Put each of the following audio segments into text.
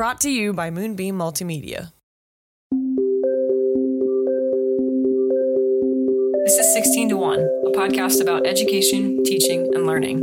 Brought to you by Moonbeam Multimedia. This is 16 to 1, a podcast about education, teaching, and learning.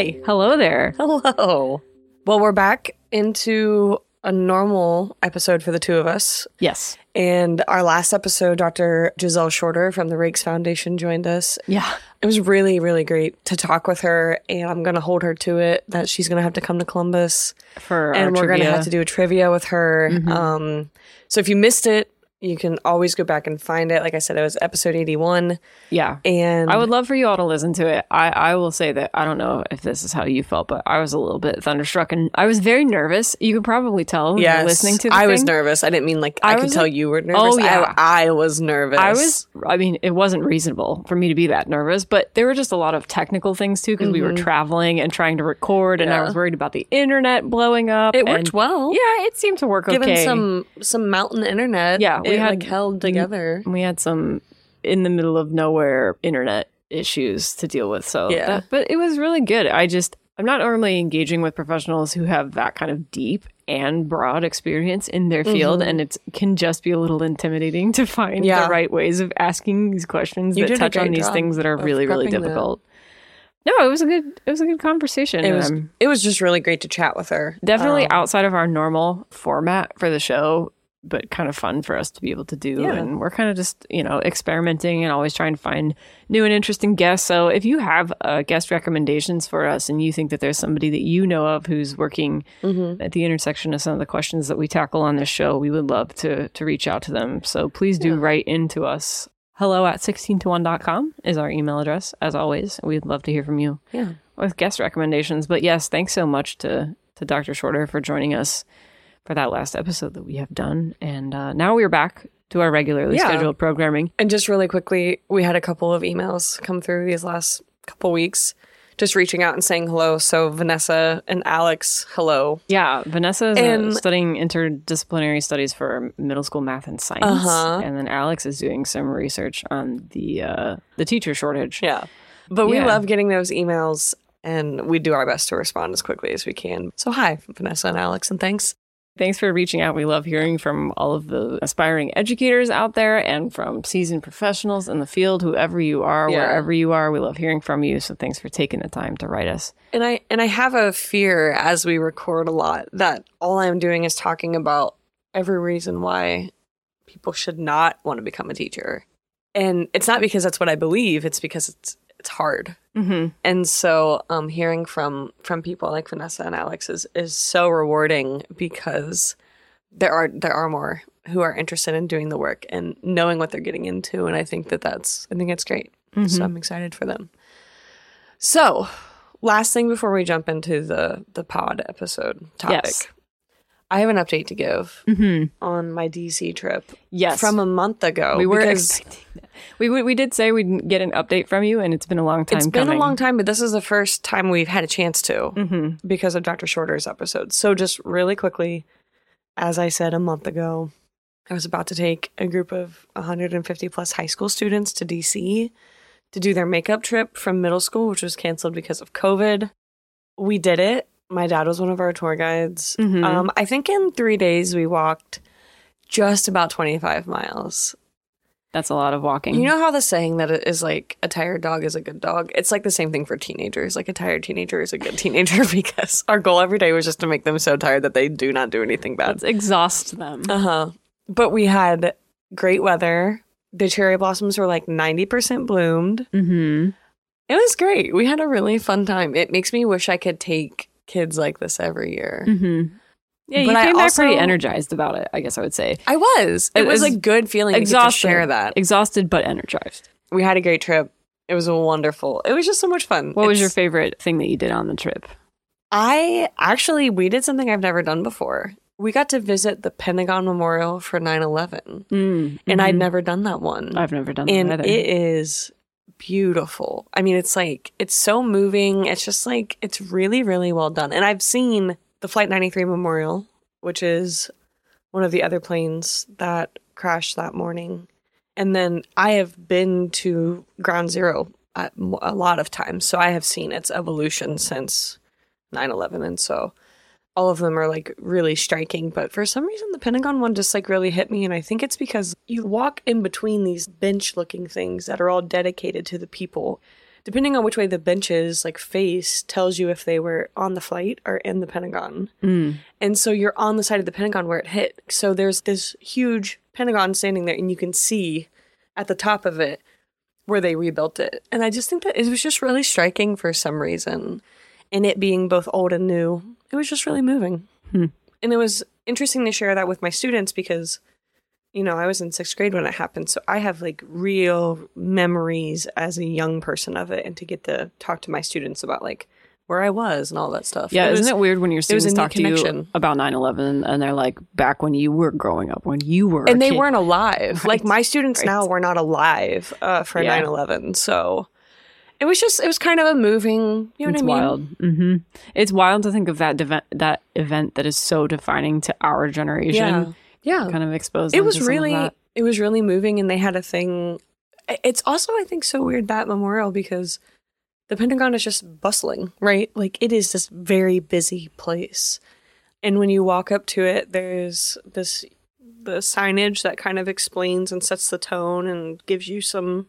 Hi. Hello there. Hello. Well, we're back into a normal episode for the two of us. Yes. And our last episode, Dr. Giselle Shorter from the Rakes Foundation joined us. Yeah. It was really, really great to talk with her, and I'm going to hold her to it that she's going to have to come to Columbus, For and we're going to have to do a trivia with her. Um, so if you missed it, you can always go back and find it. Like I said, it was episode 81, Yeah. and I would love for you all to listen to it. I, I will say that I don't know if this is how you felt, but I was a little bit thunderstruck and I was very nervous. You could probably tell when you were yes, listening to the I was nervous. I didn't mean like I, I could tell like- you were nervous. Oh, yeah. I, I was nervous. I was, I mean, it wasn't reasonable for me to be that nervous, but there were just a lot of technical things too because we were traveling and trying to record, and I Mm-hmm. Was worried about the internet blowing up. It worked well. Yeah, it seemed to work Given okay. some some mountain internet, Yeah, we had- like held together. we had some in the middle of nowhere internet issues to deal with. So, Yeah. that- but it was really good. I just, I'm not normally engaging with professionals who have that kind of deep and broad experience in their field, and it can just be a little intimidating to find Mm-hmm. Yeah. the right ways of asking these questions You that touch on these things that are really, really that. difficult. No, it was a good, it was a good conversation. It was I'm- it was just really great to chat with her. definitely Um, outside of our normal format for the show but kind of fun for us to be able to do Yeah. and we're kind of just you know experimenting and always trying to find new and interesting guests so if you have uh, guest recommendations for us and you think that there's somebody that you know of who's working Mm-hmm. at the intersection of some of the questions that we tackle on this show we would love to to reach out to them so please do write into us hello at 16to1.com is our email address as always we'd love to hear from you Yeah. with guest recommendations. But yes, thanks so much to to Dr. Shorter for joining us for that last episode that we have done. And uh, now we're back to our regularly Yeah. scheduled programming. And just really quickly, we had a couple of emails come through these last couple weeks, just reaching out and saying hello. So Vanessa and Alex, hello. Yeah, Vanessa is uh, studying interdisciplinary studies for middle school math and science, Uh-huh. and then Alex is doing some research on the uh, the teacher shortage. Yeah. But we Yeah. love getting those emails and we do our best to respond as quickly as we can. So hi, Vanessa and Alex, and thanks. Thanks for reaching out. We love hearing from all of the aspiring educators out there and from seasoned professionals in the field, whoever you are, Yeah. wherever you are. We love hearing from you. So thanks for taking the time to write us. And I and I have a fear as we record a lot that all I'm doing is talking about every reason why people should not want to become a teacher. And it's not because that's what I believe, it's because it's it's hard. Mm-hmm. And so um hearing from from people like Vanessa and Alex is is so rewarding because there are there are more who are interested in doing the work and knowing what they're getting into and I think that that's I think it's great. So I'm excited for them. So, last thing before we jump into the the pod episode topic. Yes. I have an update to give Mm-hmm. on my DC trip Yes. from a month ago. we were expecting that. We, we we did say we'd get an update from you, and it's been a long time. it's been a long time, but this is the first time we've had a chance to Mm-hmm. because of Dr. Shorter's episode. So just really quickly, as I said a month ago, I was about to take a group of 150 plus high school students to DC to do their makeup trip from middle school, which was canceled because of COVID. We did it. My dad was one of our tour guides. Mhm. Um, I think in three days we walked just about 25 miles. That's a lot of walking. You know how the saying that it is like a tired dog is a good dog? It's like the same thing for teenagers. Like a tired teenager is a good teenager because our goal every day was just to make them so tired that they do not do anything bad. let's exhaust them. Uh huh. But we had great weather. The cherry blossoms were like 90% bloomed. Mm-hmm. It was great. We had a really fun time. It makes me wish I could take kids like this every year. Mm-hmm. Yeah, you But I came back pretty energized about it. I guess I would say I was. It It was a good feeling to, to exhausted. share that. exhausted but energized. We had a great trip. It was a wonderful. It was just so much fun. What was your favorite thing that you did on the trip? I actually we did something I've never done before. We got to visit the Pentagon Memorial for 9/11, Mm, and I'd mhm. never done that one. I've never done and either. it is beautiful. I mean, it's like it's so moving. It's just like it's really really well done. And I've seen the Flight 93 Memorial, which is one of the other planes that crashed that morning. And then I have been to Ground Zero a, a lot of times. So I have seen its evolution since 9 11. And so all of them are like really striking. But for some reason, the Pentagon one just like really hit me. And I think it's because you walk in between these bench looking things that are all dedicated to the people. Depending on which way the benches like face tells you if they were on the flight or in the Pentagon. Mm. And so you're on the side of the Pentagon where it hit. So there's this huge Pentagon standing there, and you can see at the top of it where they rebuilt it. And I just think that it was just really striking for some reason. And it being both old and new, it was just really moving. And it was interesting to share that with my students because, you know, I was in sixth grade when it happened. So I have like real memories as a young person of it and to get to talk to my students about like where I was and all that stuff. Yeah, It isn't was- it weird when your students talk to you about 9-11 and they're like, back when you were growing up, when you were and they kid." weren't alive. Like my students right. now were not alive uh, for Yeah. 9/11. So it was just it was kind of a moving. You know it's what I mean? wild. hmm It's wild to think of that event, that event that is so defining to our generation. Yeah, yeah. Kind of exposed. it was to some of really it was really moving, and they had a thing. It's also I think so weird that memorial because the Pentagon is just bustling, right? Like it is this very busy place, and when you walk up to it, there's this the signage that kind of explains and sets the tone and gives you some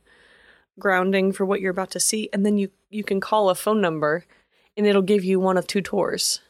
grounding for what you're about to see and then you you can call a phone number and it'll give you one of two tours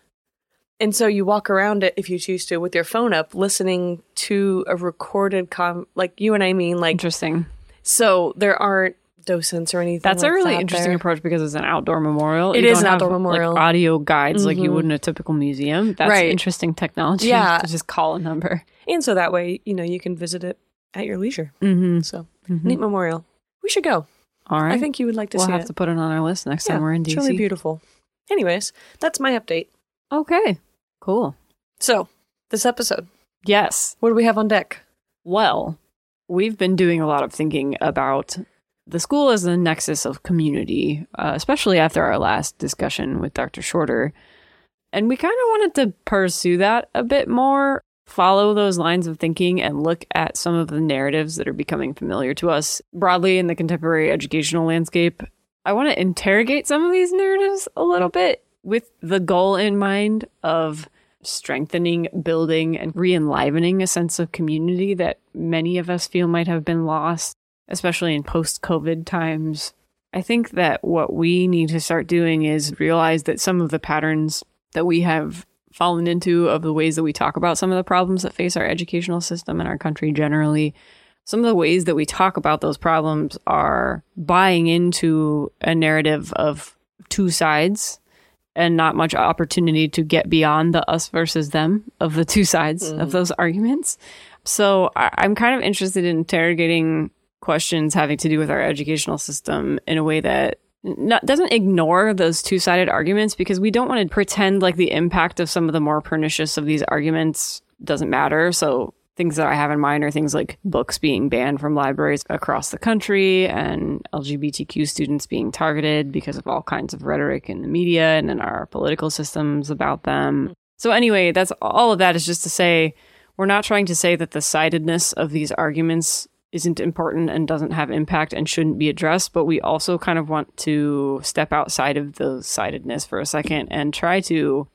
and so you walk around it if you choose to with your phone up listening to a recorded com like you and I mean like interesting. so there aren't docents or anything That's like a really that interesting there. approach because it's an outdoor memorial. It You is an have, outdoor like, memorial. audio guides like you Mhm. would in a typical museum. That's Right. interesting technology. Yeah. to just call a number. and so that way you know you can visit it at your leisure Mm-hmm. so neat memorial we should go All right. I think you would like to we'll see have it to put it on our list next time we're in it's DC. really beautiful anyways that's my update Okay. Cool. so this episode Yes. what do we have on deck Well, we've been doing a lot of thinking about the school as the nexus of community, uh, especially after our last discussion with Dr. Shorter. And we kind of wanted to pursue that a bit more, follow those lines of thinking, and look at some of the narratives that are becoming familiar to us broadly in the contemporary educational landscape. I want to interrogate some of these narratives a little bit with the goal in mind of strengthening, building, and re enlivening a sense of community that many of us feel might have been lost, especially in post COVID times. I think that what we need to start doing is realize that some of the patterns that we have fallen into of the ways that we talk about some of the problems that face our educational system and our country generally some of the ways that we talk about those problems are buying into a narrative of two sides and not much opportunity to get beyond the us versus them of the two sides of mm. those arguments. So I- I'm kind of interested in interrogating questions having to do with our educational system in a way that not, doesn't ignore those two sided arguments because we don't want to pretend like the impact of some of the more pernicious of these arguments doesn't matter. So things that I have in mind are things like books being banned from libraries across the country and LGBTQ students being targeted because of all kinds of rhetoric in the media and in our political systems about them. So anyway, that's all of that is just to say we're not trying to say that the sidedness of these arguments isn't important and doesn't have impact and shouldn't be addressed, but we also kind of want to step outside of the sidedness for a second and try to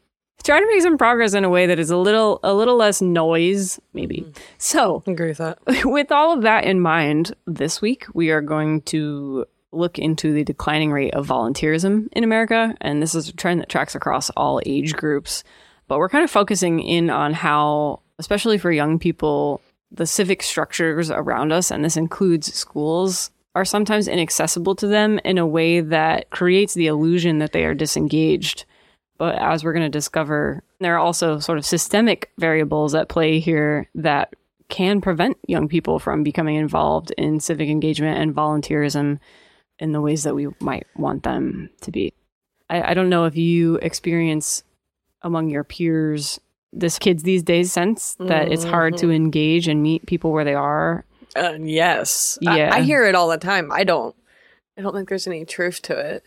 try to make some progress in a way that is a little a little less noise maybe. Mm-hmm. So, I agree with that. with all of that in mind, this week we are going to look into the declining rate of volunteerism in America. And this is a trend that tracks across all age groups. But we're kind of focusing in on how, especially for young people, the civic structures around us, and this includes schools, are sometimes inaccessible to them in a way that creates the illusion that they are disengaged. But as we're going to discover, there are also sort of systemic variables at play here that can prevent young people from becoming involved in civic engagement and volunteerism in the ways that we might want them to be. I, I don't know if you experience among your peers this kids these days sense that it's hard to engage and meet people where they are. Uh, yes. I- Yeah. I, hear it all the time. I don't I don't think there's any truth to it.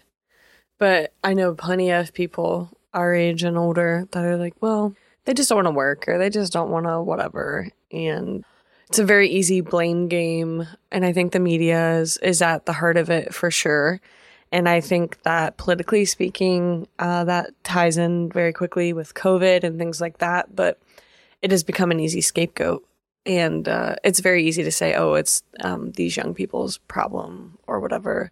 But I know plenty of people our age and older that are like, well, they just don't want to work or they just don't want to whatever. And it's a very easy blame game. And I think the media is, is at the heart of it for sure. And I think that politically speaking, uh, that ties in very quickly with COVID and things like that. But it has become an easy scapegoat. And uh, it's very easy to say, oh, it's um, these young people's problem or whatever.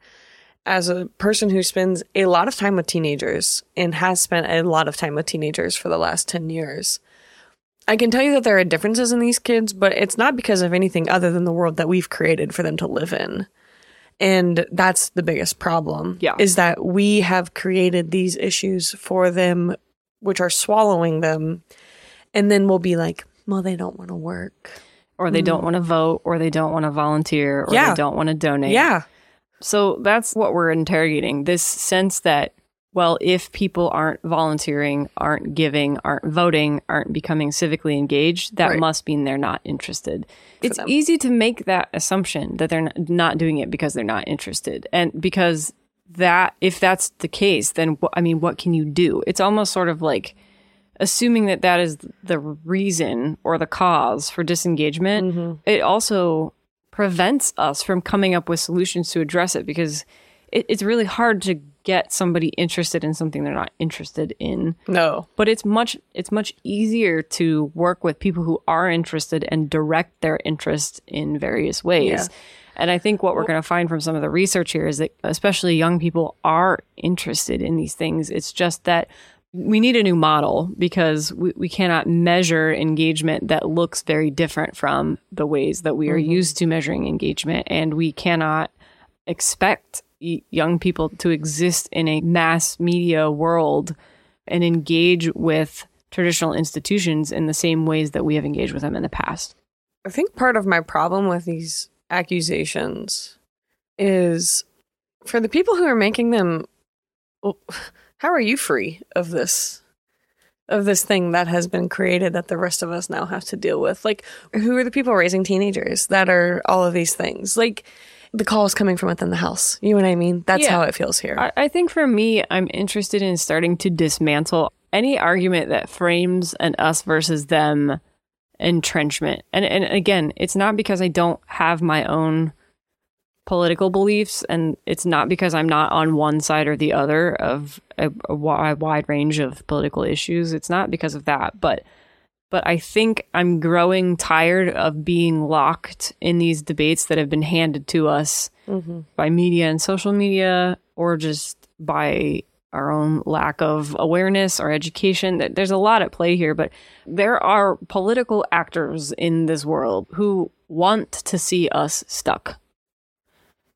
As a person who spends a lot of time with teenagers and has spent a lot of time with teenagers for the last 10 years, I can tell you that there are differences in these kids, but it's not because of anything other than the world that we've created for them to live in. And that's the biggest problem. Yeah. Is that we have created these issues for them, which are swallowing them. And then we'll be like, well, they don't want to work. Or they don't mm. want to vote, or they don't want to volunteer, or Yeah. they don't want to donate. Yeah. So that's what we're interrogating this sense that, well, if people aren't volunteering, aren't giving, aren't voting, aren't becoming civically engaged, that Right. must mean they're not interested. It's them. easy to make that assumption that they're not doing it because they're not interested. And because that, if that's the case, then I mean, what can you do? It's almost sort of like assuming that that is the reason or the cause for disengagement. Mm-hmm. It also prevents us from coming up with solutions to address it because it, it's really hard to get somebody interested in something they're not interested in. No. but it's much it's much easier to work with people who are interested and direct their interest in various ways. Yeah. and i think what we're going to find from some of the research here is that especially young people are interested in these things. It's just that we need a new model because we, we cannot measure engagement that looks very different from the ways that we are mm-hmm. used to measuring engagement. And we cannot expect young people to exist in a mass media world and engage with traditional institutions in the same ways that we have engaged with them in the past. I think part of my problem with these accusations is for the people who are making them. Well, how are you free of this? Of this thing that has been created that the rest of us now have to deal with? Like, who are the people raising teenagers that are all of these things? Like, the call is coming from within the house. You know what I mean? That's Yeah. how it feels here. I, I think for me, I'm interested in starting to dismantle any argument that frames an us versus them entrenchment. And and again, it's not because I don't have my own political beliefs and it's not because I'm not on one side or the other of a, a wide range of political issues. It's not because of that, but but I think I'm growing tired of being locked in these debates that have been handed to us mm-hmm. by media and social media or just by our own lack of awareness or education. There's a lot at play here, but there are political actors in this world who want to see us stuck,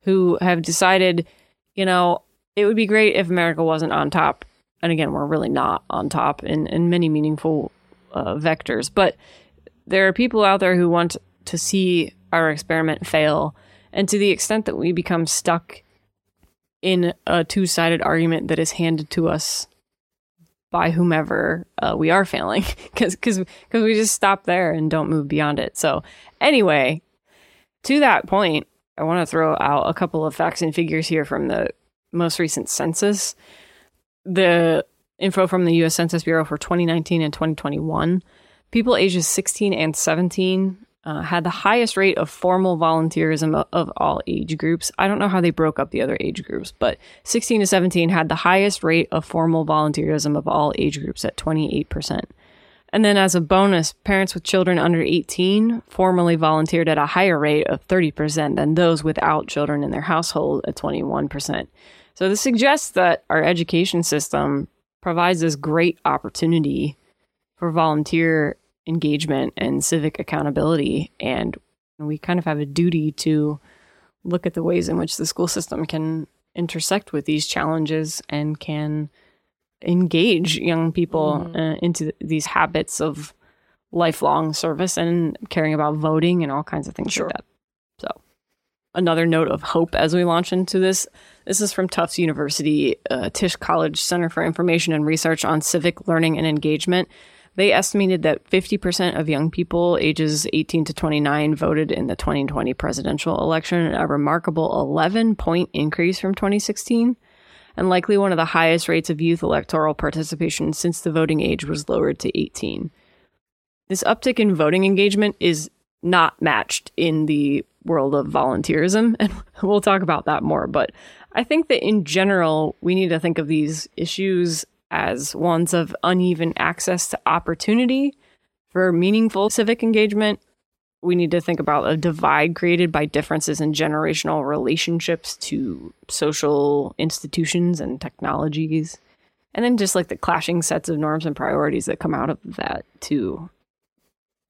who have decided, you know, it would be great if America wasn't on top. And again, we're really not on top in, in many meaningful uh, vectors, but there are people out there who want to see our experiment fail. And to the extent that we become stuck in a two sided argument that is handed to us by whomever uh, we are failing, because we just stop there and don't move beyond it. So, anyway, to that point, I want to throw out a couple of facts and figures here from the most recent census. The info from the US Census Bureau for 2019 and 2021 people ages 16 and 17 uh, had the highest rate of formal volunteerism of, all age groups. I don't know how they broke up the other age groups, but 16 to 17 had the highest rate of formal volunteerism of all age groups at 28%. And then, as a bonus, parents with children under 18 formally volunteered at a higher rate of 30% than those without children in their household at 21%. So, this suggests that our education system provides this great opportunity for volunteer engagement and civic accountability. And we kind of have a duty to look at the ways in which the school system can intersect with these challenges and can engage young people uh, into th- these habits of lifelong service and caring about voting and all kinds of things Sure. like that. Another note of hope as we launch into this. This is from Tufts University, uh, Tisch College Center for Information and Research on Civic Learning and Engagement. They estimated that 50% of young people ages 18 to 29 voted in the 2020 presidential election, a remarkable 11 point increase from 2016, and likely one of the highest rates of youth electoral participation since the voting age was lowered to 18. This uptick in voting engagement is not matched in the world of volunteerism, and we'll talk about that more. But I think that in general, we need to think of these issues as ones of uneven access to opportunity for meaningful civic engagement. We need to think about a divide created by differences in generational relationships to social institutions and technologies. And then just like the clashing sets of norms and priorities that come out of that, too.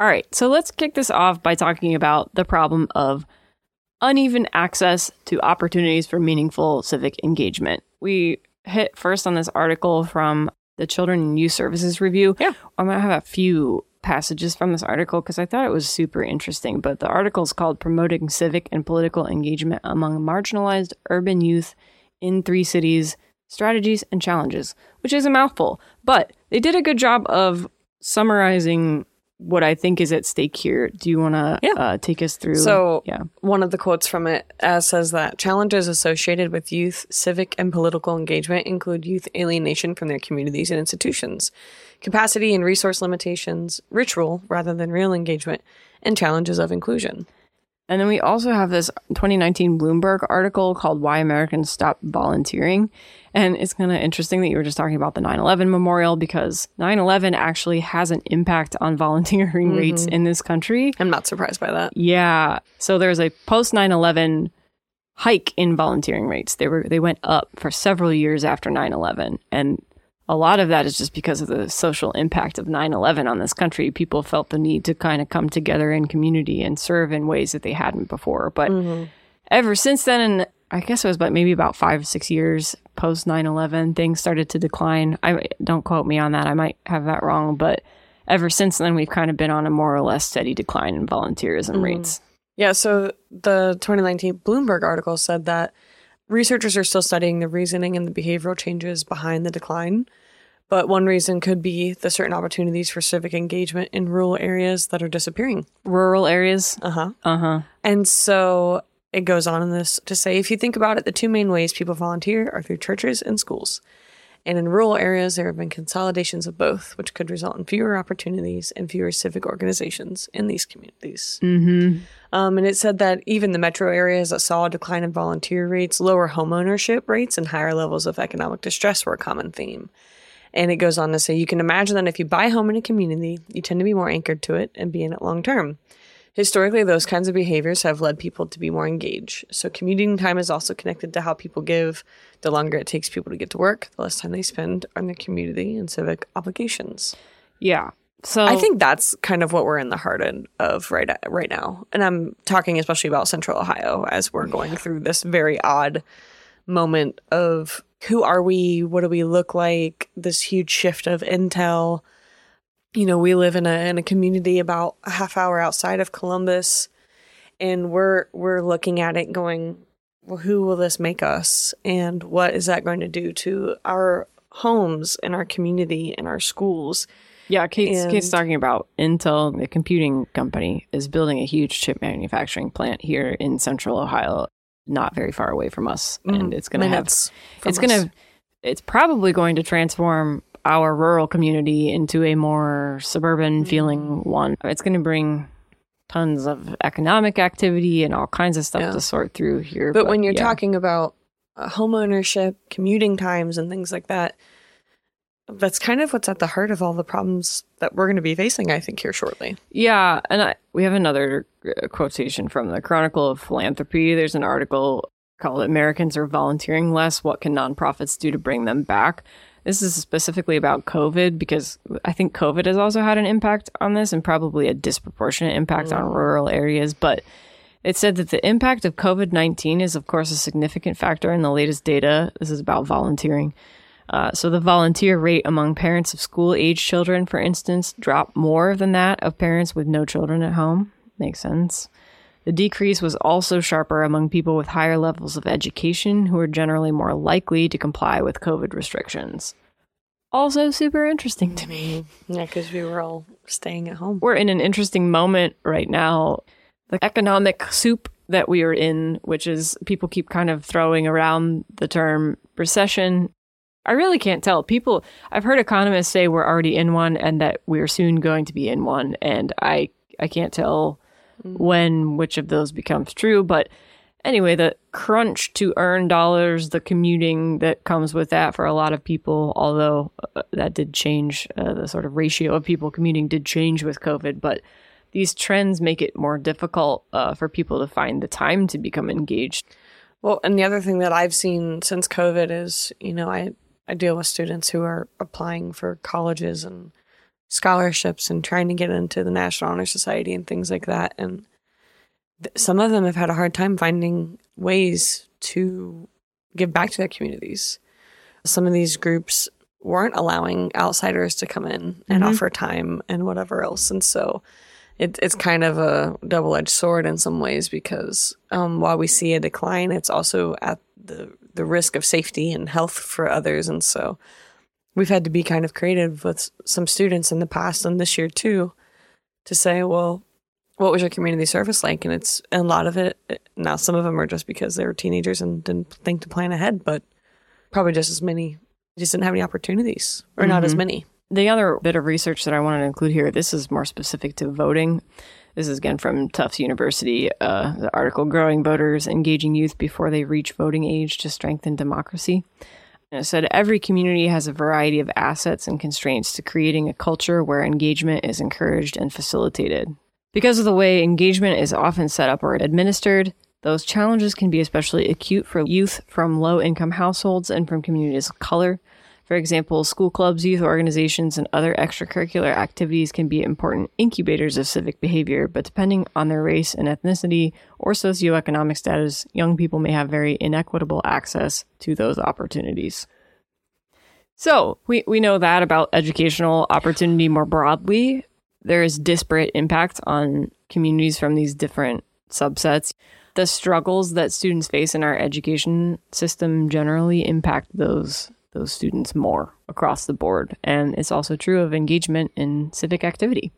All right, so let's kick this off by talking about the problem of uneven access to opportunities for meaningful civic engagement. We hit first on this article from the Children and Youth Services Review. Yeah. I'm going to have a few passages from this article because I thought it was super interesting. But the article is called Promoting Civic and Political Engagement Among Marginalized Urban Youth in Three Cities Strategies and Challenges, which is a mouthful. But they did a good job of summarizing what I think is at stake here. Do you want to Yeah. uh, take us through? So, yeah. one of the quotes from it uh, says that challenges associated with youth civic and political engagement include youth alienation from their communities and institutions, capacity and resource limitations, ritual rather than real engagement, and challenges of inclusion. And then we also have this 2019 Bloomberg article called Why Americans Stop Volunteering. And it's kind of interesting that you were just talking about the 9 11 memorial because 9 11 actually has an impact on volunteering mm-hmm. rates in this country. I'm not surprised by that. Yeah. So there's a post 9 11 hike in volunteering rates. They were they went up for several years after 9 11. And a lot of that is just because of the social impact of 9 11 on this country. People felt the need to kind of come together in community and serve in ways that they hadn't before. But mm-hmm. ever since then, and I guess it was about maybe about five, six years post 9 11, things started to decline. I don't quote me on that. I might have that wrong. But ever since then, we've kind of been on a more or less steady decline in volunteerism mm-hmm. rates. Yeah, so the 2019 Bloomberg article said that researchers are still studying the reasoning and the behavioral changes behind the decline. But one reason could be the certain opportunities for civic engagement in rural areas that are disappearing. Rural areas. Uh huh. Uh huh. And so it goes on in this to say if you think about it, the two main ways people volunteer are through churches and schools. And in rural areas, there have been consolidations of both, which could result in fewer opportunities and fewer civic organizations in these communities. Mm-hmm. Um, and it said that even the metro areas that saw a decline in volunteer rates, lower homeownership rates, and higher levels of economic distress were a common theme. And it goes on to say you can imagine that if you buy a home in a community, you tend to be more anchored to it and be in it long term. Historically, those kinds of behaviors have led people to be more engaged. So, commuting time is also connected to how people give. The longer it takes people to get to work, the less time they spend on their community and civic obligations. Yeah. So I think that's kind of what we're in the heart of- of right right now, and I'm talking especially about Central Ohio as we're going through this very odd moment of who are we, what do we look like, this huge shift of intel. You know, we live in a in a community about a half hour outside of Columbus, and we're we're looking at it going, well, who will this make us, and what is that going to do to our homes and our community and our schools? Yeah, Kate's, Kate's talking about Intel, the computing company, is building a huge chip manufacturing plant here in Central Ohio, not very far away from us, and mm, it's going to have it's going to it's probably going to transform our rural community into a more suburban feeling one. It's going to bring tons of economic activity and all kinds of stuff Yeah. to sort through here. But, when you're yeah. talking about uh, home ownership, commuting times, and things like that, that's kind of what's at the heart of all the problems that we're going to be facing, I think, here shortly. Yeah, and I, we have another uh, quotation from the Chronicle of Philanthropy. There's an article called Americans Are Volunteering Less. What can nonprofits do to bring them back? This is specifically about COVID because I think COVID has also had an impact on this and probably a disproportionate impact on rural areas. But it said that the impact of COVID 19 is, of course, a significant factor in the latest data. This is about volunteering. Uh, so the volunteer rate among parents of school age children, for instance, dropped more than that of parents with no children at home. Makes sense. The decrease was also sharper among people with higher levels of education who are generally more likely to comply with COVID restrictions. also super interesting to me. Mm-hmm. Yeah, because we were all staying at home. We're in an interesting moment right now. The economic soup that we are in, which is people keep kind of throwing around the term recession. I really can't tell. People, I've heard economists say we're already in one and that we're soon going to be in one, and I I can't tell when which of those becomes true. But anyway, the crunch to earn dollars, the commuting that comes with that for a lot of people, although uh, that did change, uh, the sort of ratio of people commuting did change with COVID, but these trends make it more difficult uh, for people to find the time to become engaged. Well, and the other thing that I've seen since COVID is, you know, I, I deal with students who are applying for colleges and scholarships and trying to get into the National Honor Society and things like that. And th- some of them have had a hard time finding ways to give back to their communities. Some of these groups weren't allowing outsiders to come in and Mhm. offer time and whatever else. And so it, it's kind of a double edged sword in some ways because um, while we see a decline, it's also at the, the risk of safety and health for others. And so we've had to be kind of creative with some students in the past and this year too to say, well, what was your community service like? And it's and a lot of it now. Some of them are just because they were teenagers and didn't think to plan ahead, but probably just as many just didn't have any opportunities or not as Mhm. many. The other bit of research that I wanted to include here, this is more specific to voting. This is again from Tufts University, uh, the article Growing Voters, Engaging Youth Before They Reach Voting Age to Strengthen Democracy. Said every community has a variety of assets and constraints to creating a culture where engagement is encouraged and facilitated. Because of the way engagement is often set up or administered, those challenges can be especially acute for youth from low income households and from communities of color. For example, school clubs, youth organizations, and other extracurricular activities can be important incubators of civic behavior, but depending on their race and ethnicity or socioeconomic status, young people may have very inequitable access to those opportunities. So, we, we know that about educational opportunity more broadly. There is disparate impact on communities from these different subsets. The struggles that students face in our education system generally impact those those students more across the board. And it's also true of engagement in civic activity.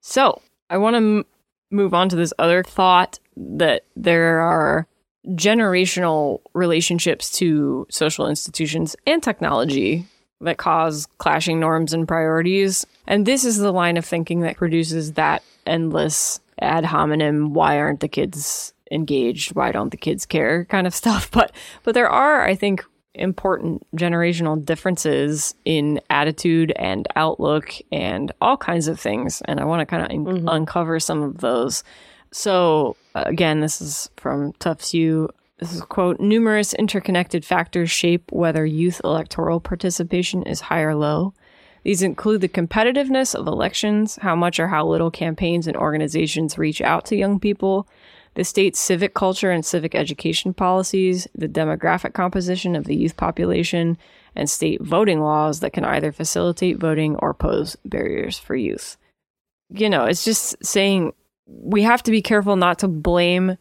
So I want to m- move on to this other thought that there are generational relationships to social institutions and technology that cause clashing norms and priorities. And this is the line of thinking that produces that endless ad hominem why aren't the kids engaged why don't the kids care kind of stuff but but there are i think important generational differences in attitude and outlook and all kinds of things. And I want to kind of un- mm-hmm. uncover some of those. So, again, this is from Tufts U. This is quote Numerous interconnected factors shape whether youth electoral participation is high or low. These include the competitiveness of elections, how much or how little campaigns and organizations reach out to young people, the state's civic culture and civic education policies, the demographic composition of the youth population, and state voting laws that can either facilitate voting or pose barriers for youth. You know, it's just saying we have to be careful not to blame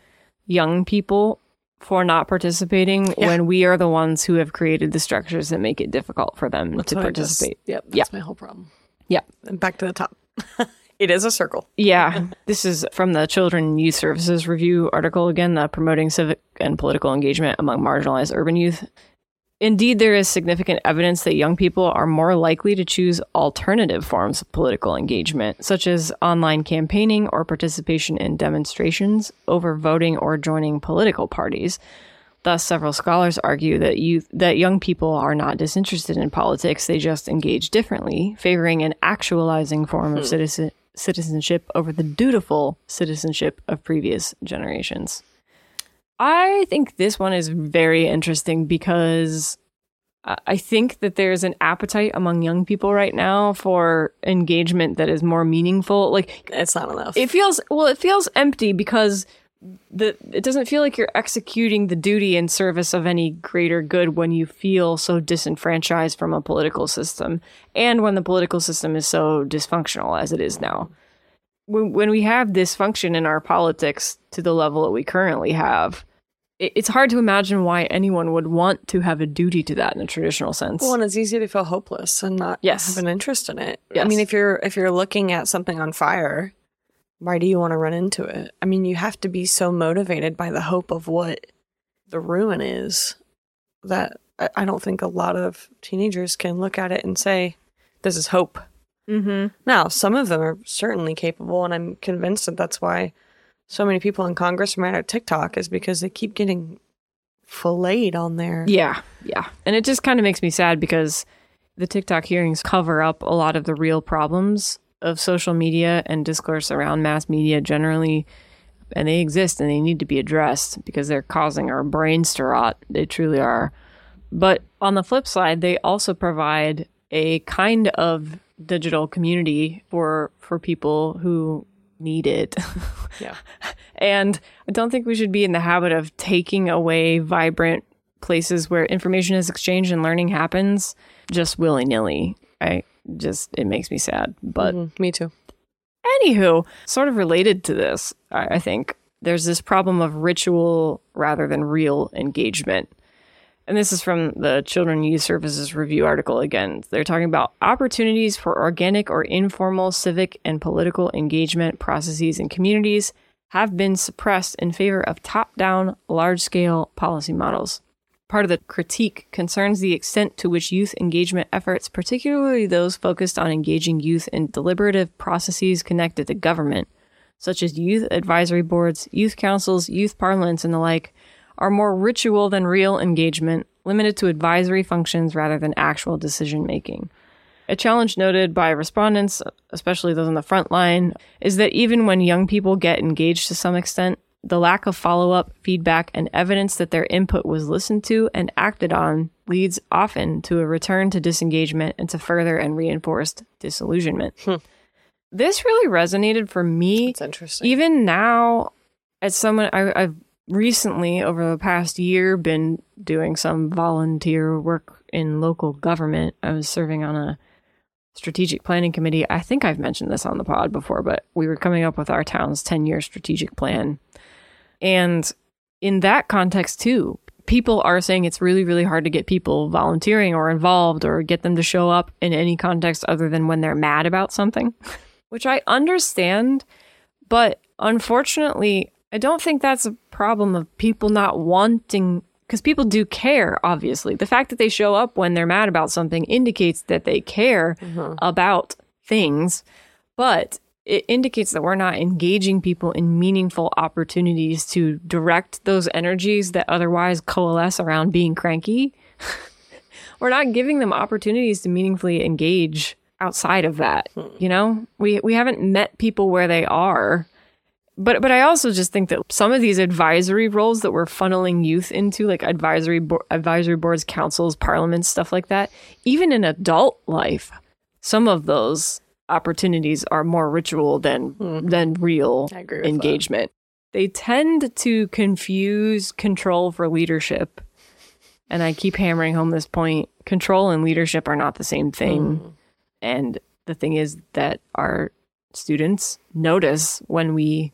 young people for not participating Yeah. when we are the ones who have created the structures that make it difficult for them That's to I just- participate. yep, that's Yeah. my whole problem. Yeah. And back to the top. it is a circle. Yeah, this is from the Children and Youth Services Review article again, the promoting civic and political engagement among marginalized urban youth. Indeed, there is significant evidence that young people are more likely to choose alternative forms of political engagement, such as online campaigning or participation in demonstrations, over voting or joining political parties. Thus, several scholars argue that youth that young people are not disinterested in politics; they just engage differently, favoring an actualizing form of hmm. citizen citizenship over the dutiful citizenship of previous generations. I think this one is very interesting because I- I think that there's an appetite among young people right now for engagement that is more meaningful. Like It's not enough. it feels well, it feels empty because the it doesn't feel like you're executing the duty in service of any greater good when you feel so disenfranchised from a political system and when the political system is so dysfunctional as it is now. When, when we have dysfunction in our politics to the level that we currently have, it- it's hard to imagine why anyone would want to have a duty to that in a traditional sense. Well, and it's easy to feel hopeless and not Yes. have an interest in it. I mean, if you're if you're looking at something on fire, why do you want to run into it? I mean, you have to be so motivated by the hope of what the ruin is that I, don't think a lot of teenagers can look at it and say, "This is hope." mm-hmm. Now, some of them are certainly capable, and I'm convinced that that's why so many people in Congress are mad at TikTok is because they keep getting filleted on there. Yeah, yeah. And it just kind of makes me sad because the TikTok hearings cover up a lot of the real problems of social media and discourse around mass media generally. And they exist and they need to be addressed because they're causing our brains to rot. They truly are. But on the flip side, they also provide a kind of digital community for for people who need it. Yeah. And I don't think we should be in the habit of taking away vibrant places where information is exchanged and learning happens just willy nilly. I just, it makes me sad. But Mhm, me too. anywho, sort of related to this, I, I think there's this problem of ritual rather than real engagement. And this is from the Children and Youth Services Review article again. They're talking about opportunities for organic or informal civic and political engagement processes in communities have been suppressed in favor of top down, large scale policy models. Part of the critique concerns the extent to which youth engagement efforts, particularly those focused on engaging youth in deliberative processes connected to government, such as youth advisory boards, youth councils, youth parliaments, and the like, are more ritual than real engagement, limited to advisory functions rather than actual decision making. A challenge noted by respondents, especially those on the front line, is that even when young people get engaged to some extent, the lack of follow up, feedback, and evidence that their input was listened to and acted on leads often to a return to disengagement and to further and reinforced disillusionment. Hmm. This really resonated for me It's interesting. even now as someone I, i've recently over the past year been doing some volunteer work in local government i was serving on a strategic planning committee i think i've mentioned this on the pod before but we were coming up with our town's 10 year strategic plan and in that context too people are saying it's really really hard to get people volunteering or involved or get them to show up in any context other than when they're mad about something which i understand. But unfortunately, I don't think that's a problem of people not wanting, because people do care, obviously. The fact that they show up when they're mad about something indicates that they care mm-hmm. about things, but it indicates that we're not engaging people in meaningful opportunities to direct those energies that otherwise coalesce around being cranky. we're not giving them opportunities to meaningfully engage outside of that. Hmm. You know, we we haven't met people where they are. But but I also just think that some of these advisory roles that we're funneling youth into, like advisory bo- advisory boards, councils, parliaments, stuff like that, even in adult life, some of those opportunities are more ritual than mm-hmm. than real with that. engagement. They tend to confuse control for leadership. And I keep hammering home this point. Control and leadership are not the same thing. Mm-hmm. And the thing is that our students notice when we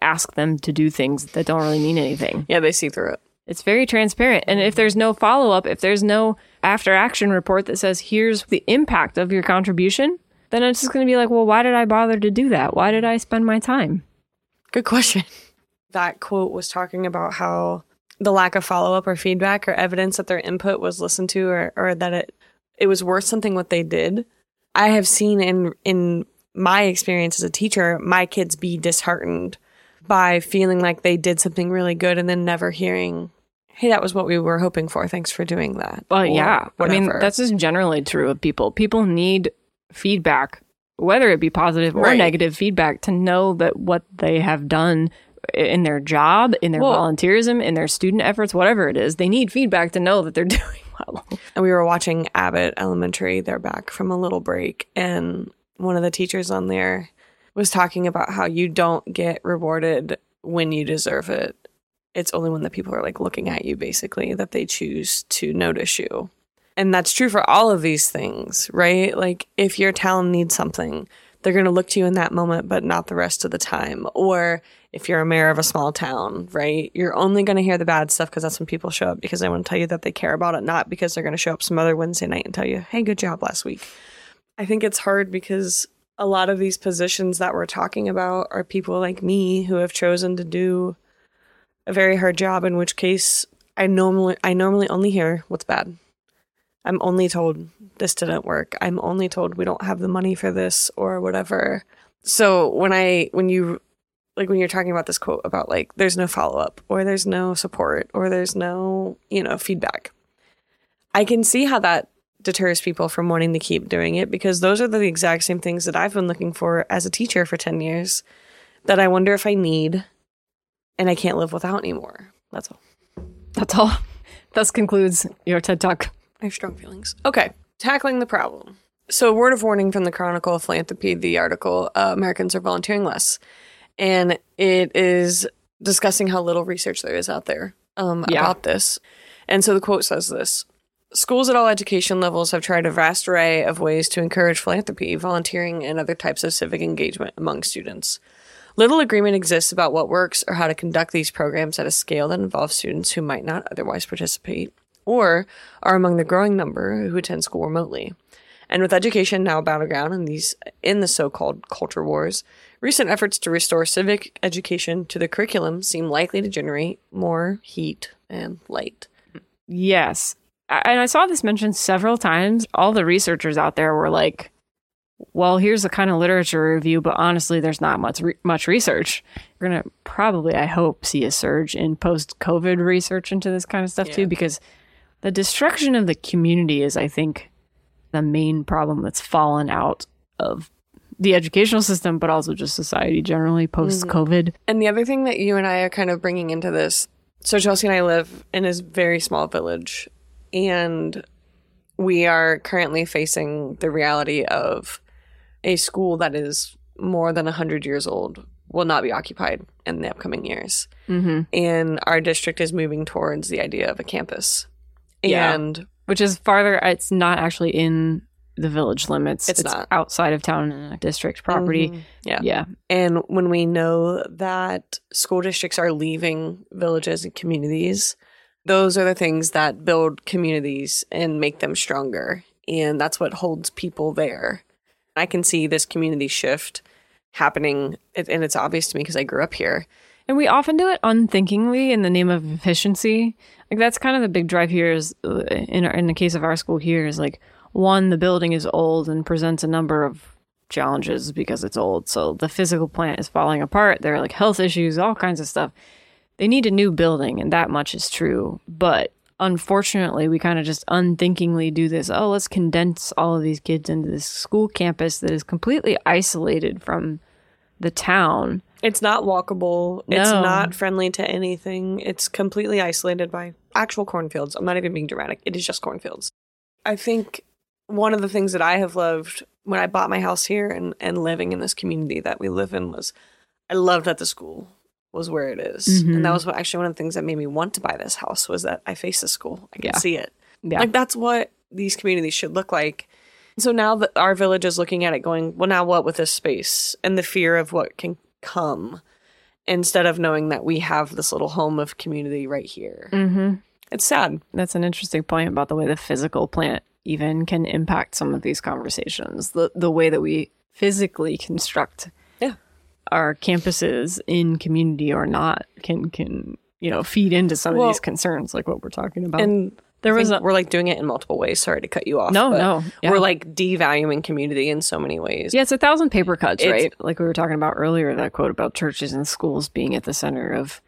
ask them to do things that don't really mean anything. yeah, they see through it. It's very transparent. And if there's no follow up, if there's no after action report that says, here's the impact of your contribution, then it's just going to be like, well, why did I bother to do that? Why did I spend my time? Good question. That quote was talking about how the lack of follow up or feedback or evidence that their input was listened to or, or that it it was worth something what they did. I have seen in in my experience as a teacher, my kids be disheartened by feeling like they did something really good and then never hearing, "Hey, that was what we were hoping for. Thanks for doing that." Well, yeah. I mean, whatever. that's just generally true of people. People need feedback, whether it be positive or Right. negative feedback, to know that what they have done in their job, in their Well- volunteerism, in their student efforts, whatever it is, they need feedback to know that they're doing well. And we were watching Abbott Elementary. They're back from a little break, and one of the teachers on there was talking about how you don't get rewarded when you deserve it. It's only when the people are like looking at you, basically, that they choose to notice you. And that's true for all of these things, right? Like if your town needs something, they're going to look to you in that moment, but not the rest of the time. Or if you're a mayor of a small town, right? You're only going to hear the bad stuff because that's when people show up because they want to tell you that they care about it, not because they're going to show up some other Wednesday night and tell you, hey, good job last week. I think it's hard because a lot of these positions that we're talking about are people like me who have chosen to do a very hard job, in which case I normally I normally only hear what's bad. I'm only told this didn't work. I'm only told we don't have the money for this or whatever. So when I when you like when you're talking about this quote about like there's no follow up or there's no support or there's no, you know, feedback. I can see how that deters people from wanting to keep doing it because those are the exact same things that I've been looking for as a teacher for 10 years that I wonder if I need and I can't live without anymore. That's all. That's all. Thus concludes your TED Talk. I have strong feelings. Okay, tackling the problem. So, a word of warning from the Chronicle of Philanthropy, the article uh, Americans are volunteering less. And it is discussing how little research there is out there um, Yeah. about this. And so the quote says this Schools at all education levels have tried a vast array of ways to encourage philanthropy, volunteering, and other types of civic engagement among students. Little agreement exists about what works or how to conduct these programs at a scale that involves students who might not otherwise participate or are among the growing number who attend school remotely. And with education now a battleground in these in the so-called culture wars, recent efforts to restore civic education to the curriculum seem likely to generate more heat and light. Yes. And I saw this mentioned several times. All the researchers out there were like, well, here's the kind of literature review, but honestly, there's not much re- much research. We're going to probably, I hope, see a surge in post COVID research into this kind of stuff Yeah. too, because the destruction of the community is, I think, the main problem that's fallen out of the educational system, but also just society generally post COVID. And the other thing that you and I are kind of bringing into this so, Chelsea and I live in a very small village, and we are currently facing the reality of a school that is more than 100 years old will not be occupied in the upcoming years. Mm-hmm. And our district is moving towards the idea of a campus. Yeah. And which is farther. It's not actually in the village limits. It's not. outside of town in a district property. Mhm. Yeah. Yeah, And when we know that school districts are leaving villages and communities, those are the things that build communities and make them stronger. And that's what holds people there. I can see this community shift happening, and it's obvious to me because I grew up here. And we often do it unthinkingly in the name of efficiency. Like that's kind of the big drive here. Is uh, in our, in the case of our school here is like one, the building is old and presents a number of challenges because it's old. So the physical plant is falling apart. There are like health issues, all kinds of stuff. They need a new building, and that much is true. But unfortunately, we kind of just unthinkingly do this. Oh, let's condense all of these kids into this school campus that is completely isolated from the town. It's not walkable. No. It's not friendly to anything. It's completely isolated by actual cornfields. I'm not even being dramatic. It is just cornfields. I think one of the things that I have loved when I bought my house here and, and living in this community that we live in was I loved that the school was where it is. Mhm. And that was what, actually one of the things that made me want to buy this house was that I face the school. I can Yeah. see it. Yeah. Like that's what these communities should look like. So now that our village is looking at it going, well, now what with this space and the fear of what can come instead of knowing that we have this little home of community right here. mm-hmm. It's sad. That's an interesting point about the way the physical plant even can impact some of these conversations. The the way that we physically construct Yeah. our campuses in community or not can can you know feed into some Well- of these concerns like what we're talking about. And there was a we're like doing it in multiple ways. Sorry to cut you off. No, no, yeah. We're like devaluing community in so many ways. yeah, it's a thousand paper cuts, It's- right? Like we were talking about earlier, that quote about churches and schools being at the center of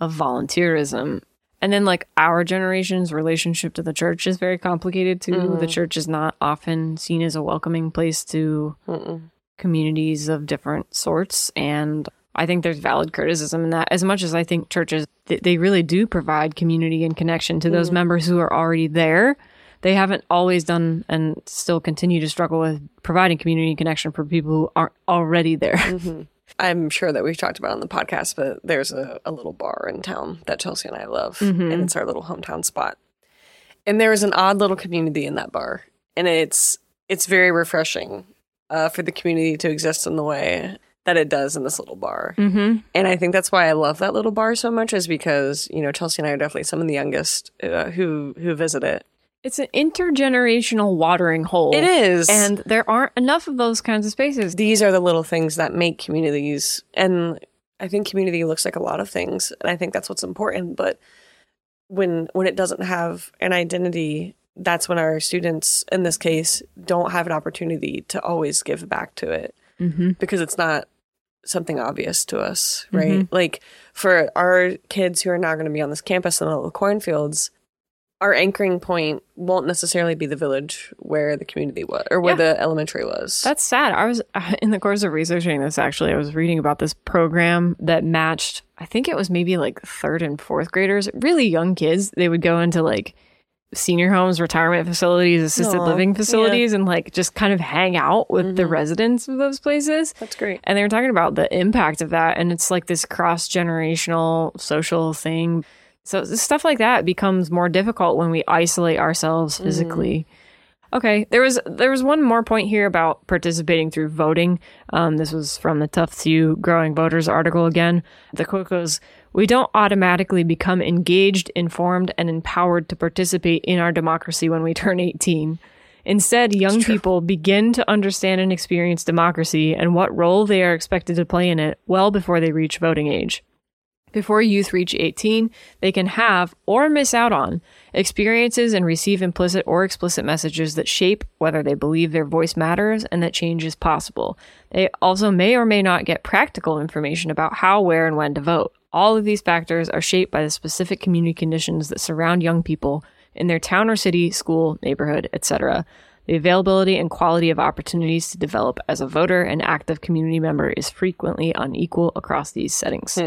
of volunteerism. And then like our generation's relationship to the church is very complicated too. Mm-hmm. The church is not often seen as a welcoming place to Mm-mm. communities of different sorts and I think there's valid criticism in that as much as I think churches they really do provide community and connection to those members who are already there. They haven't always done and still continue to struggle with providing community and connection for people who aren't already there. I'm sure that we've talked about on the podcast, but there's a, a little bar in town that Chelsea and I love, Mhm. and it's our little hometown spot. And there is an odd little community in that bar, and it's it's very refreshing uh, for the community to exist in the way that it does in this little bar. Mm-hmm. And I think that's why I love that little bar so much is because, you know, Chelsea and I are definitely some of the youngest uh, who who visit it. It's an intergenerational watering hole. It is. And there aren't enough of those kinds of spaces. these are the little things that make communities and I think community looks like a lot of things and I think that's what's important, but when when it doesn't have an identity, that's when our students in this case don't have an opportunity to always give back to it Mm-hmm. because it's not something obvious to us, mm-hmm. right? Like for our kids who are now going to be on this campus in the little cornfields, our anchoring point won't necessarily be the village where the community was or where Yeah. the elementary was. That's sad. I was in the course of researching this. Actually, I was reading about this program that matched. I think it was maybe like third and fourth graders, really young kids. They would go into like senior homes, retirement facilities, assisted Aw, living yeah. facilities, and like just kind of hang out with the Mhm. residents of those places. That's great. And they were talking about the impact of that. And it's like this cross generational social thing. So stuff like that becomes more difficult when we isolate ourselves physically. Okay, there was there was one more point here about participating through voting. Um, this was from the Tufts U Growing Voters article again. The goes, "We don't automatically become engaged, informed, and empowered to participate in our democracy when we turn 18. Instead, young people begin to understand and experience democracy and what role they are expected to play in it well before they reach voting age." Before youth reach 18, they can have or miss out on experiences and receive implicit or explicit messages that shape whether they believe their voice matters and that change is possible. They also may or may not get practical information about how, where, and when to vote. All of these factors are shaped by the specific community conditions that surround young people in their town or city, school, neighborhood, etc. The availability and quality of opportunities to develop as a voter and active community member is frequently unequal across these settings.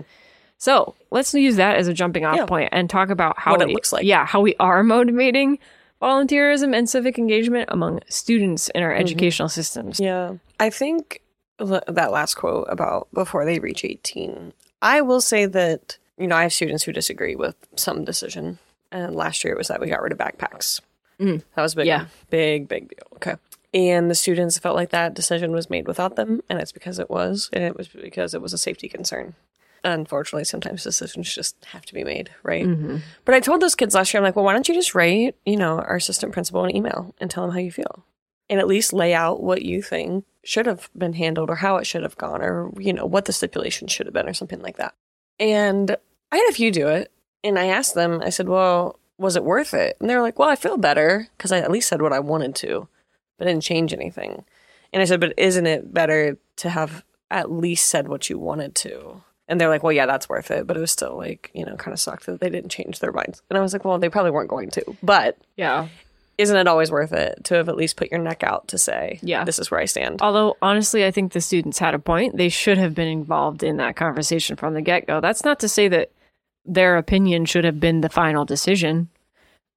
So let's use that as a jumping off Yeah. point and talk about how What it we- looks like. Yeah, how we are motivating volunteerism and civic engagement among students in our Mm-hmm. educational systems. Yeah. I think that last quote about before they reach 18, I will say that, you know, I have students who disagree with some decision. And last year it was that we got rid of backpacks. Mm. That was a big, Yeah. big, big deal. Okay. And the students felt like that decision was made without them. And it's because it was. And it was because it was a safety concern. Unfortunately, sometimes decisions just have to be made, right? Mm-hmm. But I told those kids last year, I'm like, well, why don't you just write, you know, our assistant principal an email and tell them how you feel? And at least lay out what you think should have been handled or how it should have gone or, you know, what the stipulation should have been or something like that. And I had a few do it. And I asked them, I said, well, was it worth it? And they were like, well, I feel better because I at least said what I wanted to, but didn't change anything. And I said, but isn't it better to have at least said what you wanted to? And they're like, well, yeah, that's worth it. But it was still like, you know, kind of sucked that they didn't change their minds. And I was like, well, they probably weren't going to. But Yeah. Isn't it always worth it to have at least put your neck out to say, Yeah. this is where I stand? Although, honestly, I think the students had a point. They should have been involved in that conversation from the get go. That's not to say that their opinion should have been the final decision.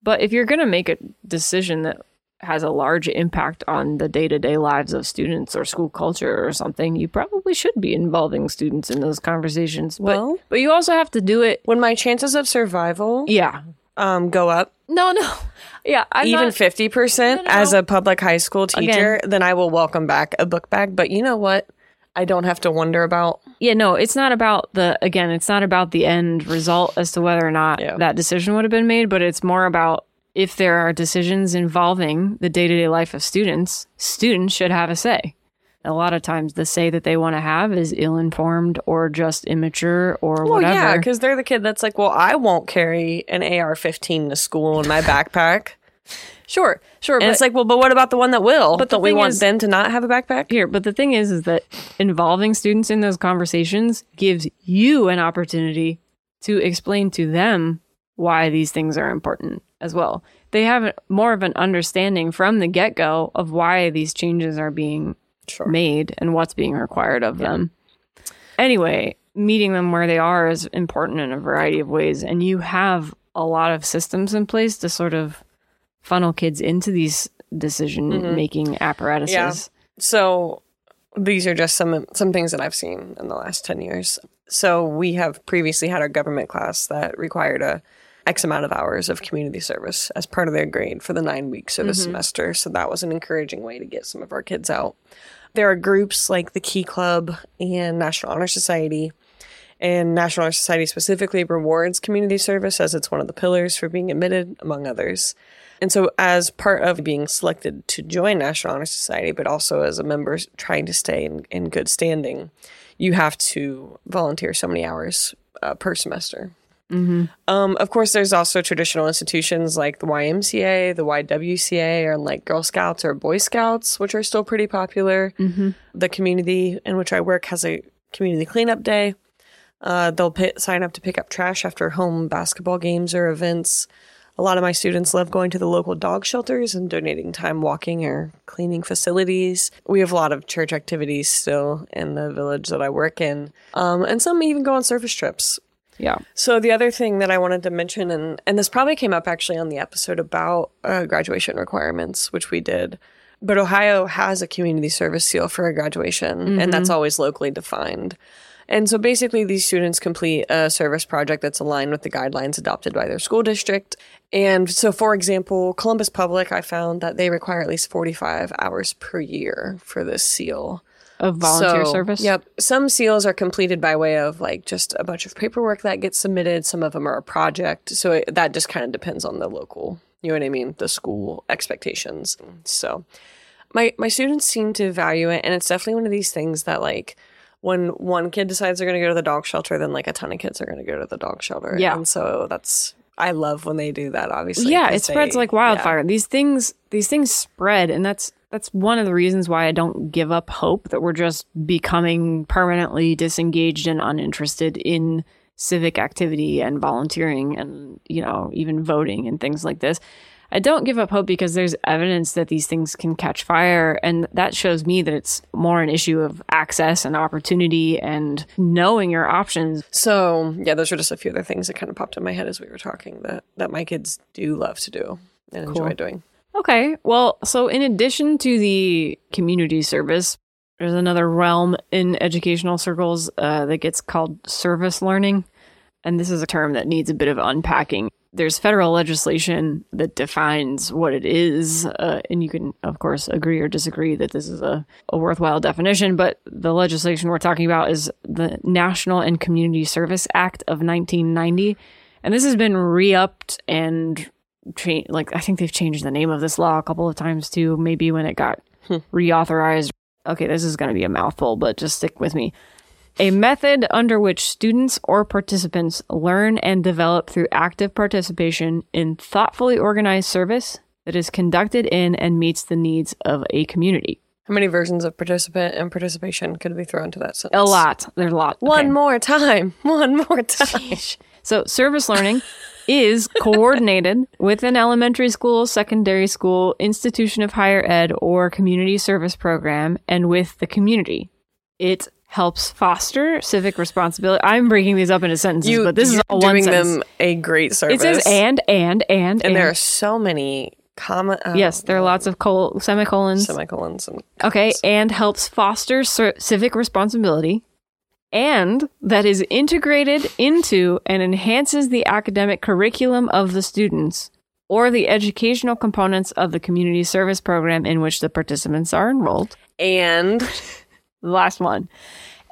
But if you're going to make a decision that has a large impact on the day to day lives of students or school culture or something, you probably should be involving students in those conversations. But, Well- but you also have to do it. When my chances of survival Yeah. um, go up No, no. Yeah. I'm even not- 50% No, no. as a public high school teacher, then I will welcome back a book bag. But you know what? I don't have to wonder about. yeah no it's not about the again it's not about the end result as to whether or not Yeah. that decision would have been made but it's more about if there are decisions involving the day-to-day life of students students should have a say a lot of times the say that they want to have is ill-informed or just immature or Well, whatever yeah, because they're the kid that's like, well, I won't carry an AR 15 to school in my backpack. sure sure And but it's like, well, but what about the one that will? But don't we want is- them to not have a backpack? here but the thing is is that involving students in those conversations gives you an opportunity to explain to them why these things are important as well they have more of an understanding from the get-go of why these changes are being Sure. made and what's being required of them anyway meeting them where they are is important in a variety of ways and you have a lot of systems in place to sort of funnel kids into these mm-hmm. decision making apparatuses So these are just some some things that I've seen in the last 10 years. So we have previously had our government class that required a X amount of hours of community service as part of their grade for the nine weeks of the mm-hmm. semester. So that was an encouraging way to get some of our kids out. There are groups like the Key Club and National Honor Society. And National Honor Society specifically rewards community service as it's one of the pillars for being admitted, among others. And so, as part of being selected to join National Honor Society, but also as a member trying to stay in, in good standing, you have to volunteer so many hours uh, per semester. Um, of course, there's also traditional institutions like the YMCA, the YWCA, or like Girl Scouts or Boy Scouts, which are still pretty popular. The community in which I work has a community cleanup day. Uh, they'll pi sign up to pick up trash after home basketball games or events. A lot of my students love going to the local dog shelters and donating time walking or cleaning facilities. We have a lot of church activities still in the village that I work in. Um, and some even go on service trips. Yeah. So the other thing that I wanted to mention, and and this probably came up actually on the episode about uh, graduation requirements, which we did, but Ohio has a community service seal for a graduation, and that's always locally defined. And so basically, these students complete a service project that's aligned with the guidelines adopted by their school district. And so, for example, Columbus Public, I found that they require at least 45 hours per year for this seal. Of volunteer So, service? Yep. Some seals are completed by way of like just a bunch of paperwork that gets submitted. Some of them are a project. So it, that just kind of depends on the local, you know what I mean? The school expectations. So my, my students seem to value it. And it's definitely one of these things that like, when one kid decides they're going to go to the dog shelter, then like a ton of kids are going to go to the dog shelter. Yeah. And so that's, I love when they do that, obviously. yeah, it spreads they- like wildfire these things these things spread and that's that's one of the reasons why i don't give up hope that we're just becoming permanently disengaged and uninterested in civic activity and volunteering and you know even voting and things like this i don't give up hope because there's evidence that these things can catch fire and that shows me that it's more an issue of access and opportunity and knowing your options So yeah, those are just a few other things that kind of popped in my head as we were talking that that my kids do love to do and enjoy doing. Okay. Well, so in addition to the community service, there's another realm in educational circles uh, that gets called service learning. And this is a term that needs a bit of unpacking. There's federal legislation that defines what it is. Uh, and you can, of course, agree or disagree that this is a, a worthwhile definition. But the legislation we're talking about is the National and Community Service Act of 1990. And this has been re upped and like I think they've changed the name of this law a couple of times too. Maybe when it got reauthorized. Okay, this is going to be a mouthful, but just stick with me. A method under which students or participants learn and develop through active participation in thoughtfully organized service that is conducted in and meets the needs of a community. How many versions of participant and participation could be thrown to that sentence? A lot. There's a lot. One Okay. more time. One more time. So, service learning is coordinated with an elementary school, secondary school, institution of higher ed, or community service program, and with the community. It helps foster civic responsibility. I'm breaking these up into sentences, You, but this is all doing sentence. them a great service. it says and, and, and, and there are so many comma. Uh, yes, there are lots of col- semicolons. semicolons and Okay, and helps foster cer- civic responsibility, and that is integrated into and enhances the academic curriculum of the students or the educational components of the community service program in which the participants are enrolled. and The last one.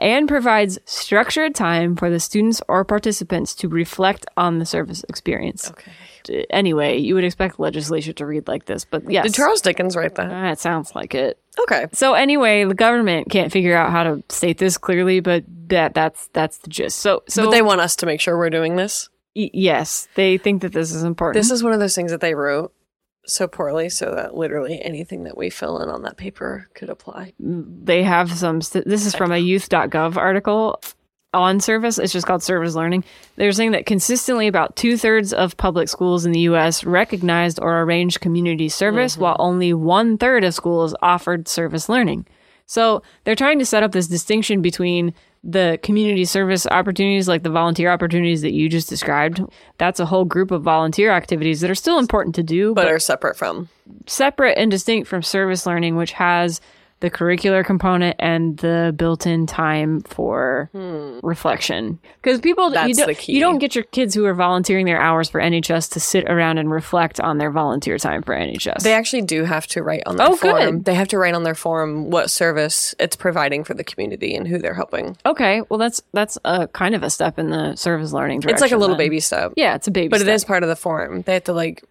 And provides structured time for the students or participants to reflect on the service experience. okay. Anyway, you would expect legislation to read like this, but yes. Did Charles Dickens write that? Ah, it sounds like it. Okay. So anyway, the government can't figure out how to state this clearly, but that that's that's the gist. So so but they want us to make sure we're doing this. y- yes, they think that this is important. This is one of those things that they wrote so poorly, so that literally anything that we fill in on that paper could apply. they have some. St- this is from a youth.gov article on service. It's just called service learning. They're saying that consistently about two thirds of public schools in the U.S. recognized or arranged community service, mm-hmm. while only one third of schools offered service learning. So they're trying to set up this distinction between the community service opportunities, like the volunteer opportunities that you just described. That's a whole group of volunteer activities that are still important to do, But are separate from. separate and distinct from service learning, which has the curricular component and the built in time for hmm. reflection because people you don't, the key. you don't get your kids who are volunteering their hours for NHS to sit around and reflect on their volunteer time for NHS. They actually do have to write on their Oh, form. good. They have to write on their form what service it's providing for the community and who they're helping. okay, well that's that's a kind of a step in the service learning direction. It's like a little then. baby step. Yeah, it's a baby, But step. it is part of the form. They have to like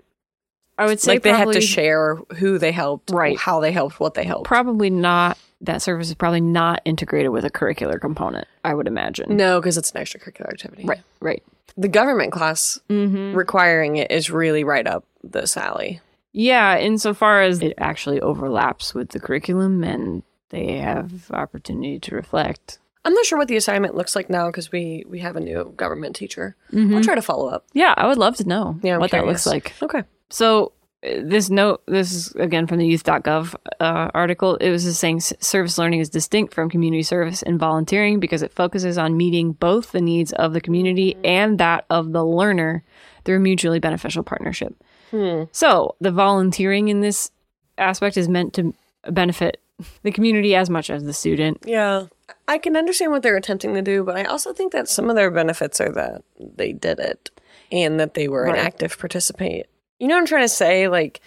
I would say like they have probably- to share who they helped, Right. how they helped, what they helped. Probably not. That service is probably not integrated with a curricular component. I would imagine. no, because it's an extracurricular activity. Right. Right. The government class Mm-hmm. requiring it is really right up this alley. Yeah, insofar as it actually overlaps with the curriculum and they have opportunity to reflect. I'm not sure what the assignment looks like now because we we have a new government teacher. Mhm. I'll try to follow up. Yeah, I would love to know Yeah, I'm what that looks like. Okay. So uh, this note, this is again from the youth.gov uh, article. It was just saying service learning is distinct from community service and volunteering because it focuses on meeting both the needs of the community and that of the learner through a mutually beneficial partnership. So the volunteering in this aspect is meant to benefit the community as much as the student. Yeah. I can understand what they're attempting to do, but I also think that some of their benefits are that they did it and that they were Right. an active participant. You know what I'm trying to say? Like,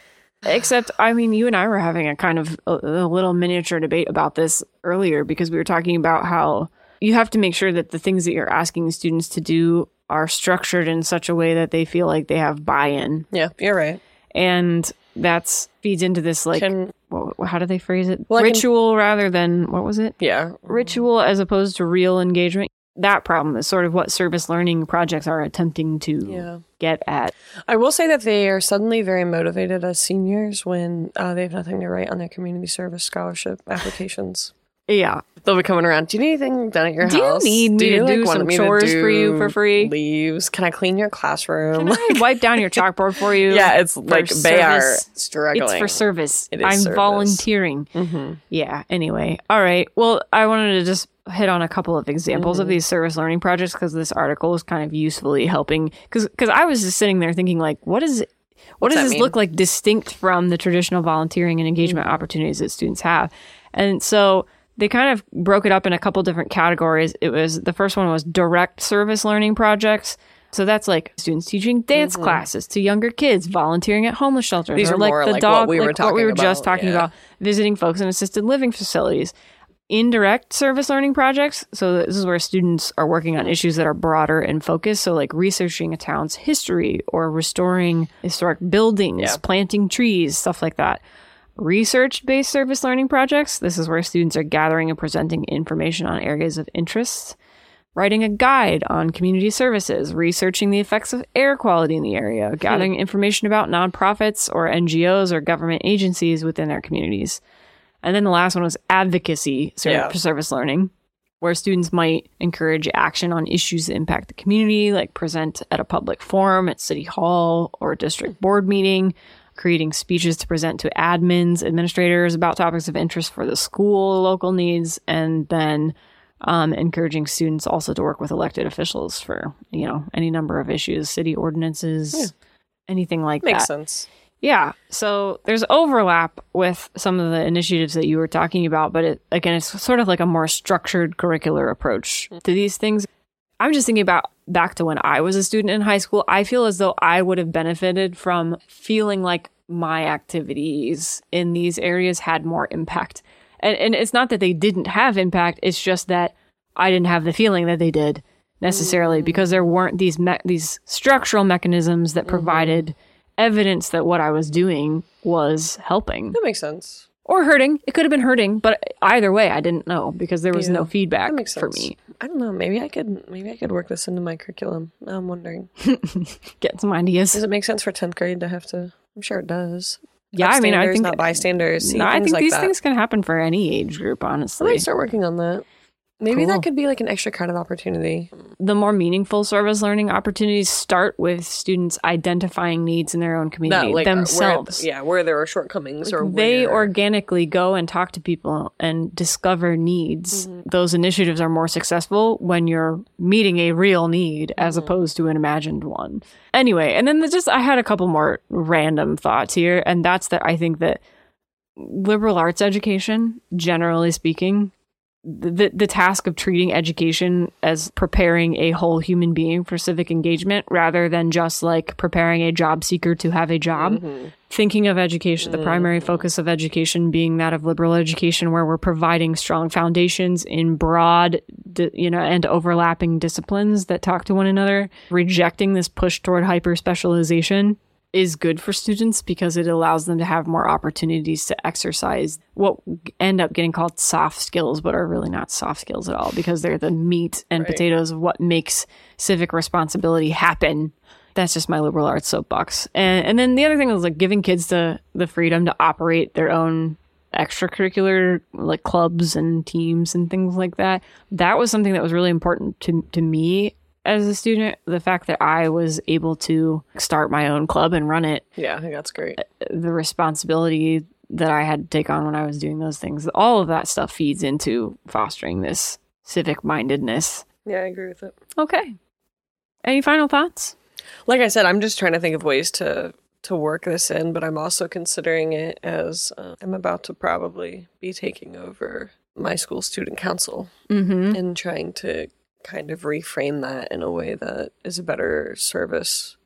Except, I mean, you and I were having a kind of a, a little miniature debate about this earlier because we were talking about how you have to make sure that the things that you're asking students to do are structured in such a way that they feel like they have buy-in, yeah, you're right. and that's feeds into this like Can how do they phrase it? Well, I can- Ritual rather than what was it? yeah, Ritual as opposed to real engagement. That problem is sort of what service learning projects are attempting to yeah. get at. I will say that they are suddenly very motivated as seniors when uh, they have nothing to write on their community service scholarship applications. Yeah, They'll be coming around. Do you need anything done at your house? Do you need me to like, do some me to chores for you for free? Leaves? Can I clean your classroom? Can I wipe down your chalkboard for you? yeah, it's like they are struggling. It's for service. It is I'm service. volunteering. Mhm. Yeah. Anyway. All right. Well, I wanted to just hit on a couple of examples Mm-hmm. of these service learning projects because this article is kind of usefully helping. Because because I was just sitting there thinking, like, what is it? What What's does this mean? look like distinct from the traditional volunteering and engagement Mm-hmm. opportunities that students have? And so they kind of broke it up in a couple different categories. It was the first one was direct service learning projects. So that's like students teaching dance classes to younger kids, volunteering at homeless shelters, Mm-hmm. These or are like the like dog, what we were like what we were just talking yeah. about, visiting folks in assisted living facilities. Indirect service learning projects. So this is where students are working on issues that are broader in focus. So like researching a town's history or restoring historic buildings, Yeah. planting trees, stuff like that. Research based service learning projects. This is where students are gathering and presenting information on areas of interest. Writing a guide on community services, researching the effects of air quality in the area, hmm. gathering information about nonprofits or NGOs or government agencies within their communities. And then the last one was advocacy ser- Yeah. service learning, where students might encourage action on issues that impact the community, like present at a public forum at city hall or a district board meeting, creating speeches to present to admins, administrators about topics of interest for the school, local needs, and then um, encouraging students also to work with elected officials for you know any number of issues, city ordinances, anything like Makes that. Makes sense. Yeah. So there's overlap with some of the initiatives that you were talking about, but it, again, it's sort of like a more structured curricular approach mm-hmm. to these things. I'm just thinking about back to when I was a student in high school. I feel as though I would have benefited from feeling like my activities in these areas had more impact. And, and it's not that they didn't have impact, it's just that I didn't have the feeling that they did necessarily mm-hmm. because there weren't these me- these structural mechanisms that mm-hmm. provided evidence that what I was doing was helping That makes sense. or hurting. It could have been hurting, but either way, I didn't know because there was Yeah, no feedback That makes for me. I don't know. Maybe I could. Maybe I could work this into my curriculum. Now I'm wondering. Get some ideas. Does it make sense for tenth grade to have to? I'm sure it does. Yeah, I mean, I Upstanders, think not bystanders. See, no, I things think like these that. things can happen for any age group. I Honestly, might start working on that. Maybe Cool. that could be like an extra credit opportunity. the more meaningful service learning opportunities start with students identifying needs in their own community Not like themselves. Where, yeah, where there are shortcomings or they where, organically go and talk to people and discover needs. Mm-hmm. Those initiatives are more successful when you're meeting a real need as mm-hmm. opposed to an imagined one. Anyway, and then just I had a couple more random thoughts here, and that's that I think that liberal arts education, generally speaking, the the task of treating education as preparing a whole human being for civic engagement rather than just like preparing a job seeker to have a job. Mm-hmm. Thinking of education, the primary mm. focus of education being that of liberal education, where we're providing strong foundations in broad, you know, and overlapping disciplines that talk to one another. Rejecting this push toward hyper specialization is good for students because it allows them to have more opportunities to exercise what end up getting called soft skills, but are really not soft skills at all because they're the meat and potatoes of what makes civic responsibility happen. That's just my liberal arts soapbox. And and then the other thing is like giving kids the the freedom to operate their own extracurricular like clubs and teams and things like that. That was something that was really important to to me as a student. The fact that I was able to start my own club and run it Yeah, I think that's great. the responsibility that I had to take on when I was doing those things, all of that stuff feeds into fostering this civic mindedness. Yeah, I agree with it. Okay. Any final thoughts? Like I said, I'm just trying to think of ways to to work this in, but I'm also considering it as uh, I'm about to probably be taking over my school student council Mm-hmm. and trying to kind of reframe that in a way that is a better service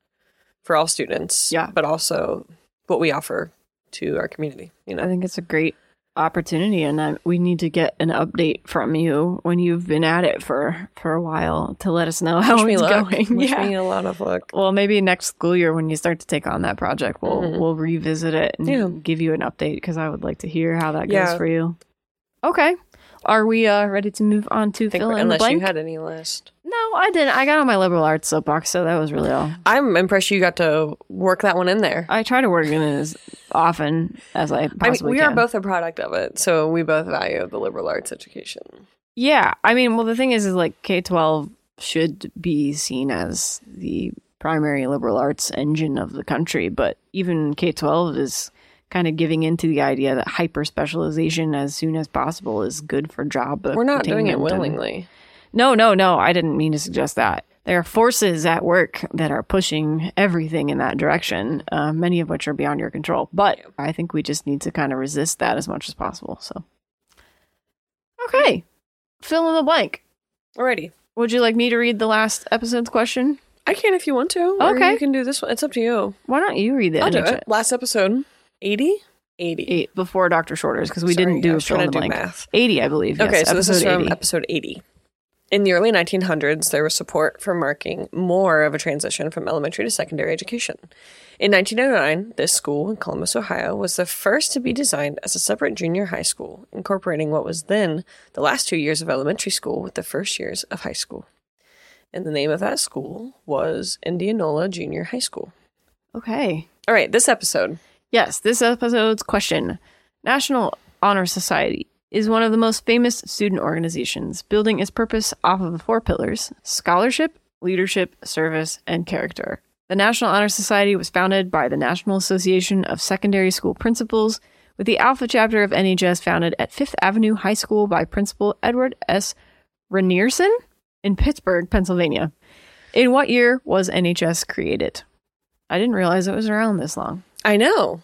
for all students. Yeah. but also what we offer to our community. You I think it's a great opportunity, and I, we need to get an update from you when you've been at it for for a while to let us know how wish it's luck. going. Wish yeah. me a lot of luck. Well, maybe next school year when you start to take on that project, we'll Mhm. we'll revisit it and Yeah. give you an update because I would like to hear how that goes for you. Okay, are we uh, ready to move on to fill in the unless you had any list. no, I didn't. I got on my liberal arts soapbox, so that was really all. I'm impressed you got to work that one in there. I try to work in it as often as I I mean, possibly we can. are both a product of it, so we both value the liberal arts education. Yeah, I mean, well, the thing is, is like K twelve should be seen as the primary liberal arts engine of the country, but even K twelve is kind of giving into the idea that hyper specialization as soon as possible is good for job. We're not doing it attainment and- willingly. No, no, no. I didn't mean to suggest that. There are forces at work that are pushing everything in that direction, uh, many of which are beyond your control. But I think we just need to kind of resist that as much as possible. So, okay, fill in the blank. Alrighty. Would you like me to read the last episode's question? I can if you want to. Okay. you can do this one. It's up to you. Why don't you read the I'll do it. Last episode, 80? 80. eight before Dr. Shorter's because we Sorry, didn't do fill in the do blank. math. Eighty, I believe. Okay, yes, so this is from 80. episode 80. In the early 1900s, there was support for marking more of a transition from elementary to secondary education. In 1909, this school in Columbus, Ohio, was the first to be designed as a separate junior high school, incorporating what was then the last two years of elementary school with the first years of high school. And the name of that school was Indianola Junior High School. Okay. All right, this episode. Yes, this episode's question National Honor Society is one of the most famous student organizations, building its purpose off of the four pillars scholarship, leadership, service, and character. The National Honor Society was founded by the National Association of Secondary School Principals, with the Alpha chapter of NHS founded at Fifth Avenue High School by Principal Edward S. Rynearson in Pittsburgh, Pennsylvania. In what year was NHS created? I didn't realize it was around this long. I know.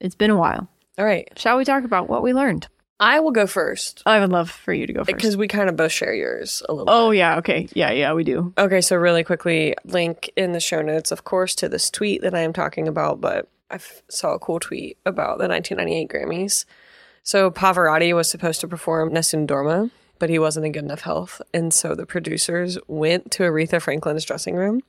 It's been a while. All right, Shall we talk about what we learned? I will go first I would love for you to go first. because we kind of both share yours a little oh yeah, okay, yeah, yeah, we do. Okay, so really quickly, link in the show notes, of course, to this tweet that I am talking about, but I f- saw a cool tweet about the 1998 Grammys. So Pavarotti was supposed to perform Nessun Dorma, but he wasn't in good enough health. And so the producers went to Aretha Franklin's dressing room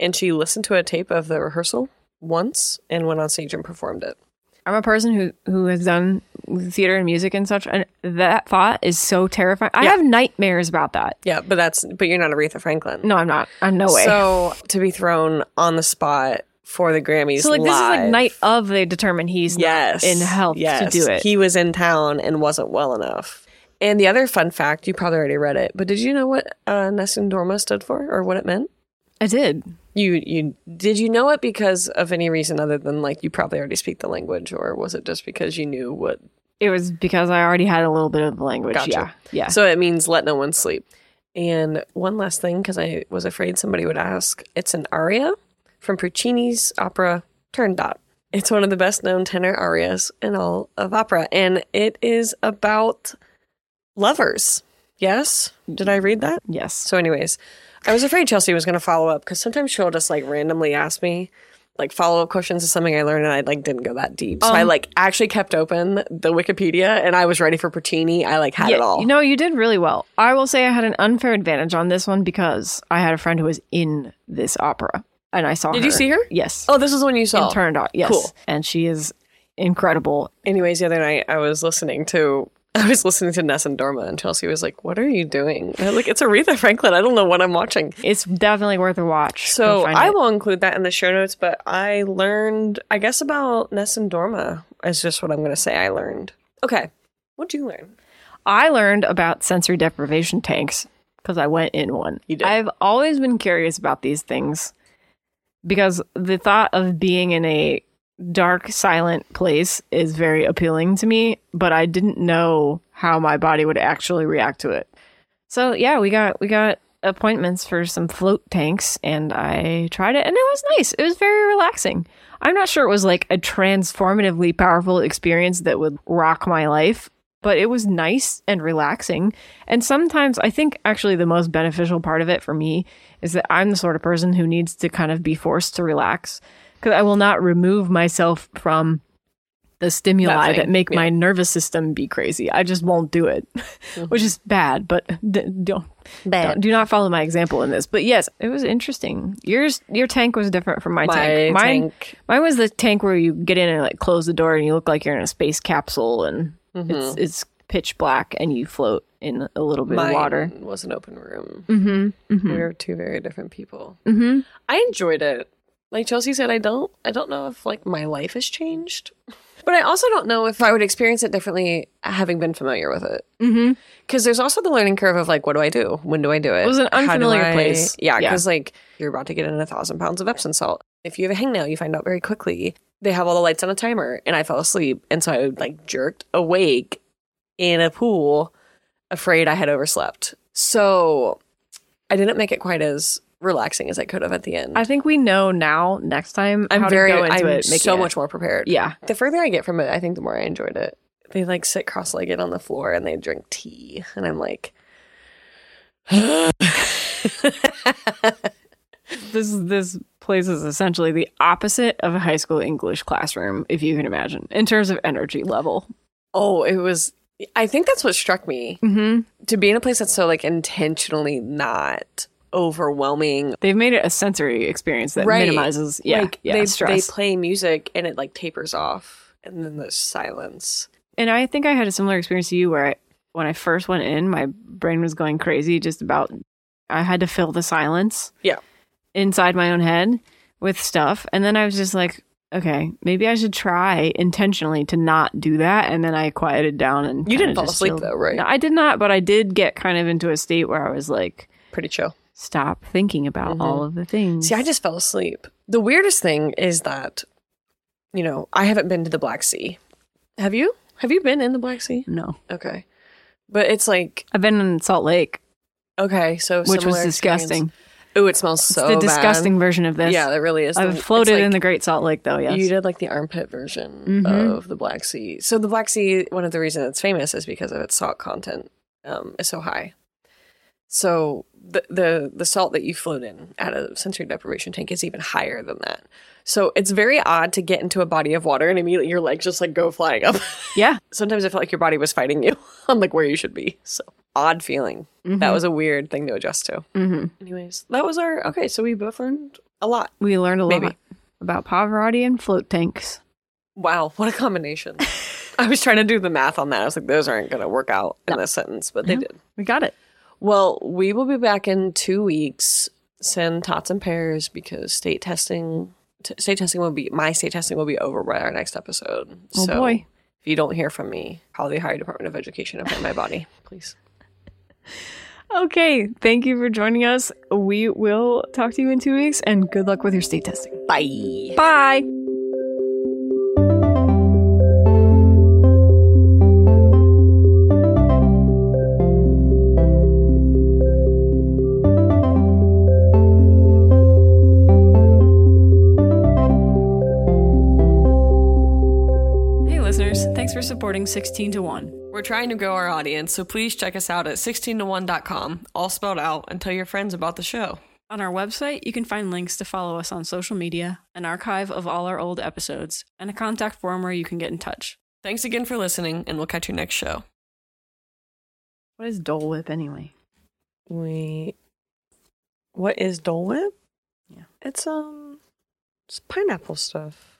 and she listened to a tape of the rehearsal once and went on stage and performed it. I'm a person who who has done theater and music and such, and that thought is so terrifying. I Yeah. have nightmares about that. Yeah, but that's but you're not Aretha Franklin. No, I'm not. I'm no way. So to be thrown on the spot for the Grammys, So, like this is like night of they determine he's yes not in health yes. to do it. He was in town and wasn't well enough. And the other fun fact, you probably already read it, but did you know what uh, Nessun Dorma stood for or what it meant? I did. You you did you know it because of any reason other than like you probably already speak the language, or was it just because you knew what? It was because I already had a little bit of the language. Gotcha. Yeah, yeah. So it means let no one sleep. And one last thing, because I was afraid somebody would ask, it's an aria from Puccini's opera Turandot. It's one of the best known tenor arias in all of opera, and it is about lovers. Yes. Did I read that? Yes. So, anyways, I was afraid Chelsea was going to follow up because sometimes she'll just like randomly ask me like follow up questions is something I learned and I like didn't go that deep. So I um, like actually kept open the Wikipedia and I was ready for Pertini. I like had it all. You know, you did really well. I will say I had an unfair advantage on this one because I had a friend who was in this opera and I saw Did her. you see her? Yes. oh, this is the one you saw. Turandot. Yes. Cool. And she is incredible. Anyways, the other night I was listening to I was listening to Nessun Dorma and Chelsea was like, "What are you doing?" Like, "It's Aretha Franklin. I don't know what I'm watching." It's definitely worth a watch. So I it. will include that in the show notes. But I learned, I guess, about Nessun Dorma is just what I'm going to say. I learned. Okay, what'd you learn? I learned about sensory deprivation tanks because I went in one. You did. I've always been curious about these things because the thought of being in a dark, silent place is very appealing to me, but I didn't know how my body would actually react to it. So yeah, we got we got appointments for some float tanks and I tried it and it was nice. It was very relaxing. I'm not sure it was like a transformatively powerful experience that would rock my life, but it was nice and relaxing. And sometimes I think actually the most beneficial part of it for me is that I'm the sort of person who needs to kind of be forced to relax because I will not remove myself from the stimuli That that, make yeah. my nervous system be crazy. I just won't do it, which is bad, but d- don't, don't do not follow my example in this. But yes, it was interesting. Yours your tank was different from my, My tank. Mine tank. mine was the tank where you get in and like close the door and you look like you're in a space capsule and it's it's pitch black and you float in a little bit Mine of water. was an open room. Mm-hmm. We were two very different people. Mm-hmm. I enjoyed it. Like Chelsea said, I don't. I don't know if like my life has changed, but I also don't know if I would experience it differently having been familiar with it. Mm-hmm. Because there's also the learning curve of like, what do I do? When do I do it? It was an unfamiliar I- place. Yeah, Yeah. because like you're about to get in a thousand pounds of Epsom salt. If you have a hangnail, you find out very quickly. They have all the lights on a timer, and I fell asleep, and so I like jerked awake in a pool, afraid I had overslept. So I didn't make it quite as relaxing as I could have at the end. I think we know now next time I'm how very, to go into I'm it. so it- much more prepared. Yeah. The further I get from it, I think the more I enjoyed it. They like sit cross-legged on the floor and they drink tea, and I'm like, This this place is essentially the opposite of a high school English classroom, if you can imagine, in terms of energy level. oh, it was. I think that's what struck me Mm-hmm. to be in a place that's so like intentionally not overwhelming. They've made it a sensory experience that Right. minimizes, yeah, like yeah, they stress. they play music and it like tapers off, and then there's silence. and I think I had a similar experience to you where I, when I first went in, my brain was going crazy just about I had to fill the silence. Yeah. Inside my own head with stuff. And then I was just like, okay, maybe I should try intentionally to not do that. And then I quieted down and You didn't fall asleep, though, right? No, I did not, but I did get kind of into a state where I was like, Pretty chill. Stop thinking about all of the things. See, I just fell asleep. The weirdest thing is that, you know, I haven't been to the Black Sea. Have you? Have you been in the Black Sea? no. Okay. But it's like, I've been in Salt Lake, okay, so which was disgusting. Ooh, it smells It's so the bad. disgusting version of this. Yeah, that really is. I've The- floated like- in the Great Salt Lake though, yes. You did like the armpit version Mhm. of the Black Sea. So the Black Sea, one of the reasons it's famous is because of its salt content um, is so high. So the the the salt that you float in at a sensory deprivation tank is even higher than that. So it's very odd to get into a body of water and immediately your legs just like go flying up. Yeah. Sometimes I felt like your body was fighting you on like where you should be. So odd feeling. That was a weird thing to adjust to. hmm Anyways, that was our okay. So we both learned a lot. We learned a lot Maybe. about Pavarotti and float tanks. Wow, what a combination. I was trying to do the math on that. I was like, those aren't going to work out in this sentence, but they did. We got it. Well, we will be back in two weeks. Send tots and pairs because state testing, t- state testing will be my state testing will be over by our next episode. Oh, so boy. if you don't hear from me, call the Ohio Department of Education and find my body, please. Okay. Thank you for joining us. We will talk to you in two weeks and good luck with your state testing. Bye. Bye. Hey, listeners, for supporting 16 to 1. We're trying to grow our audience, so please check us out at 16to1.com, all spelled out, and tell your friends about the show. On our website, you can find links to follow us on social media, an archive of all our old episodes, and a contact form where you can get in touch. Thanks again for listening, and we'll catch you next show. What is Dole Whip anyway? We. What is Dole Whip? Yeah. It's um, it's pineapple stuff.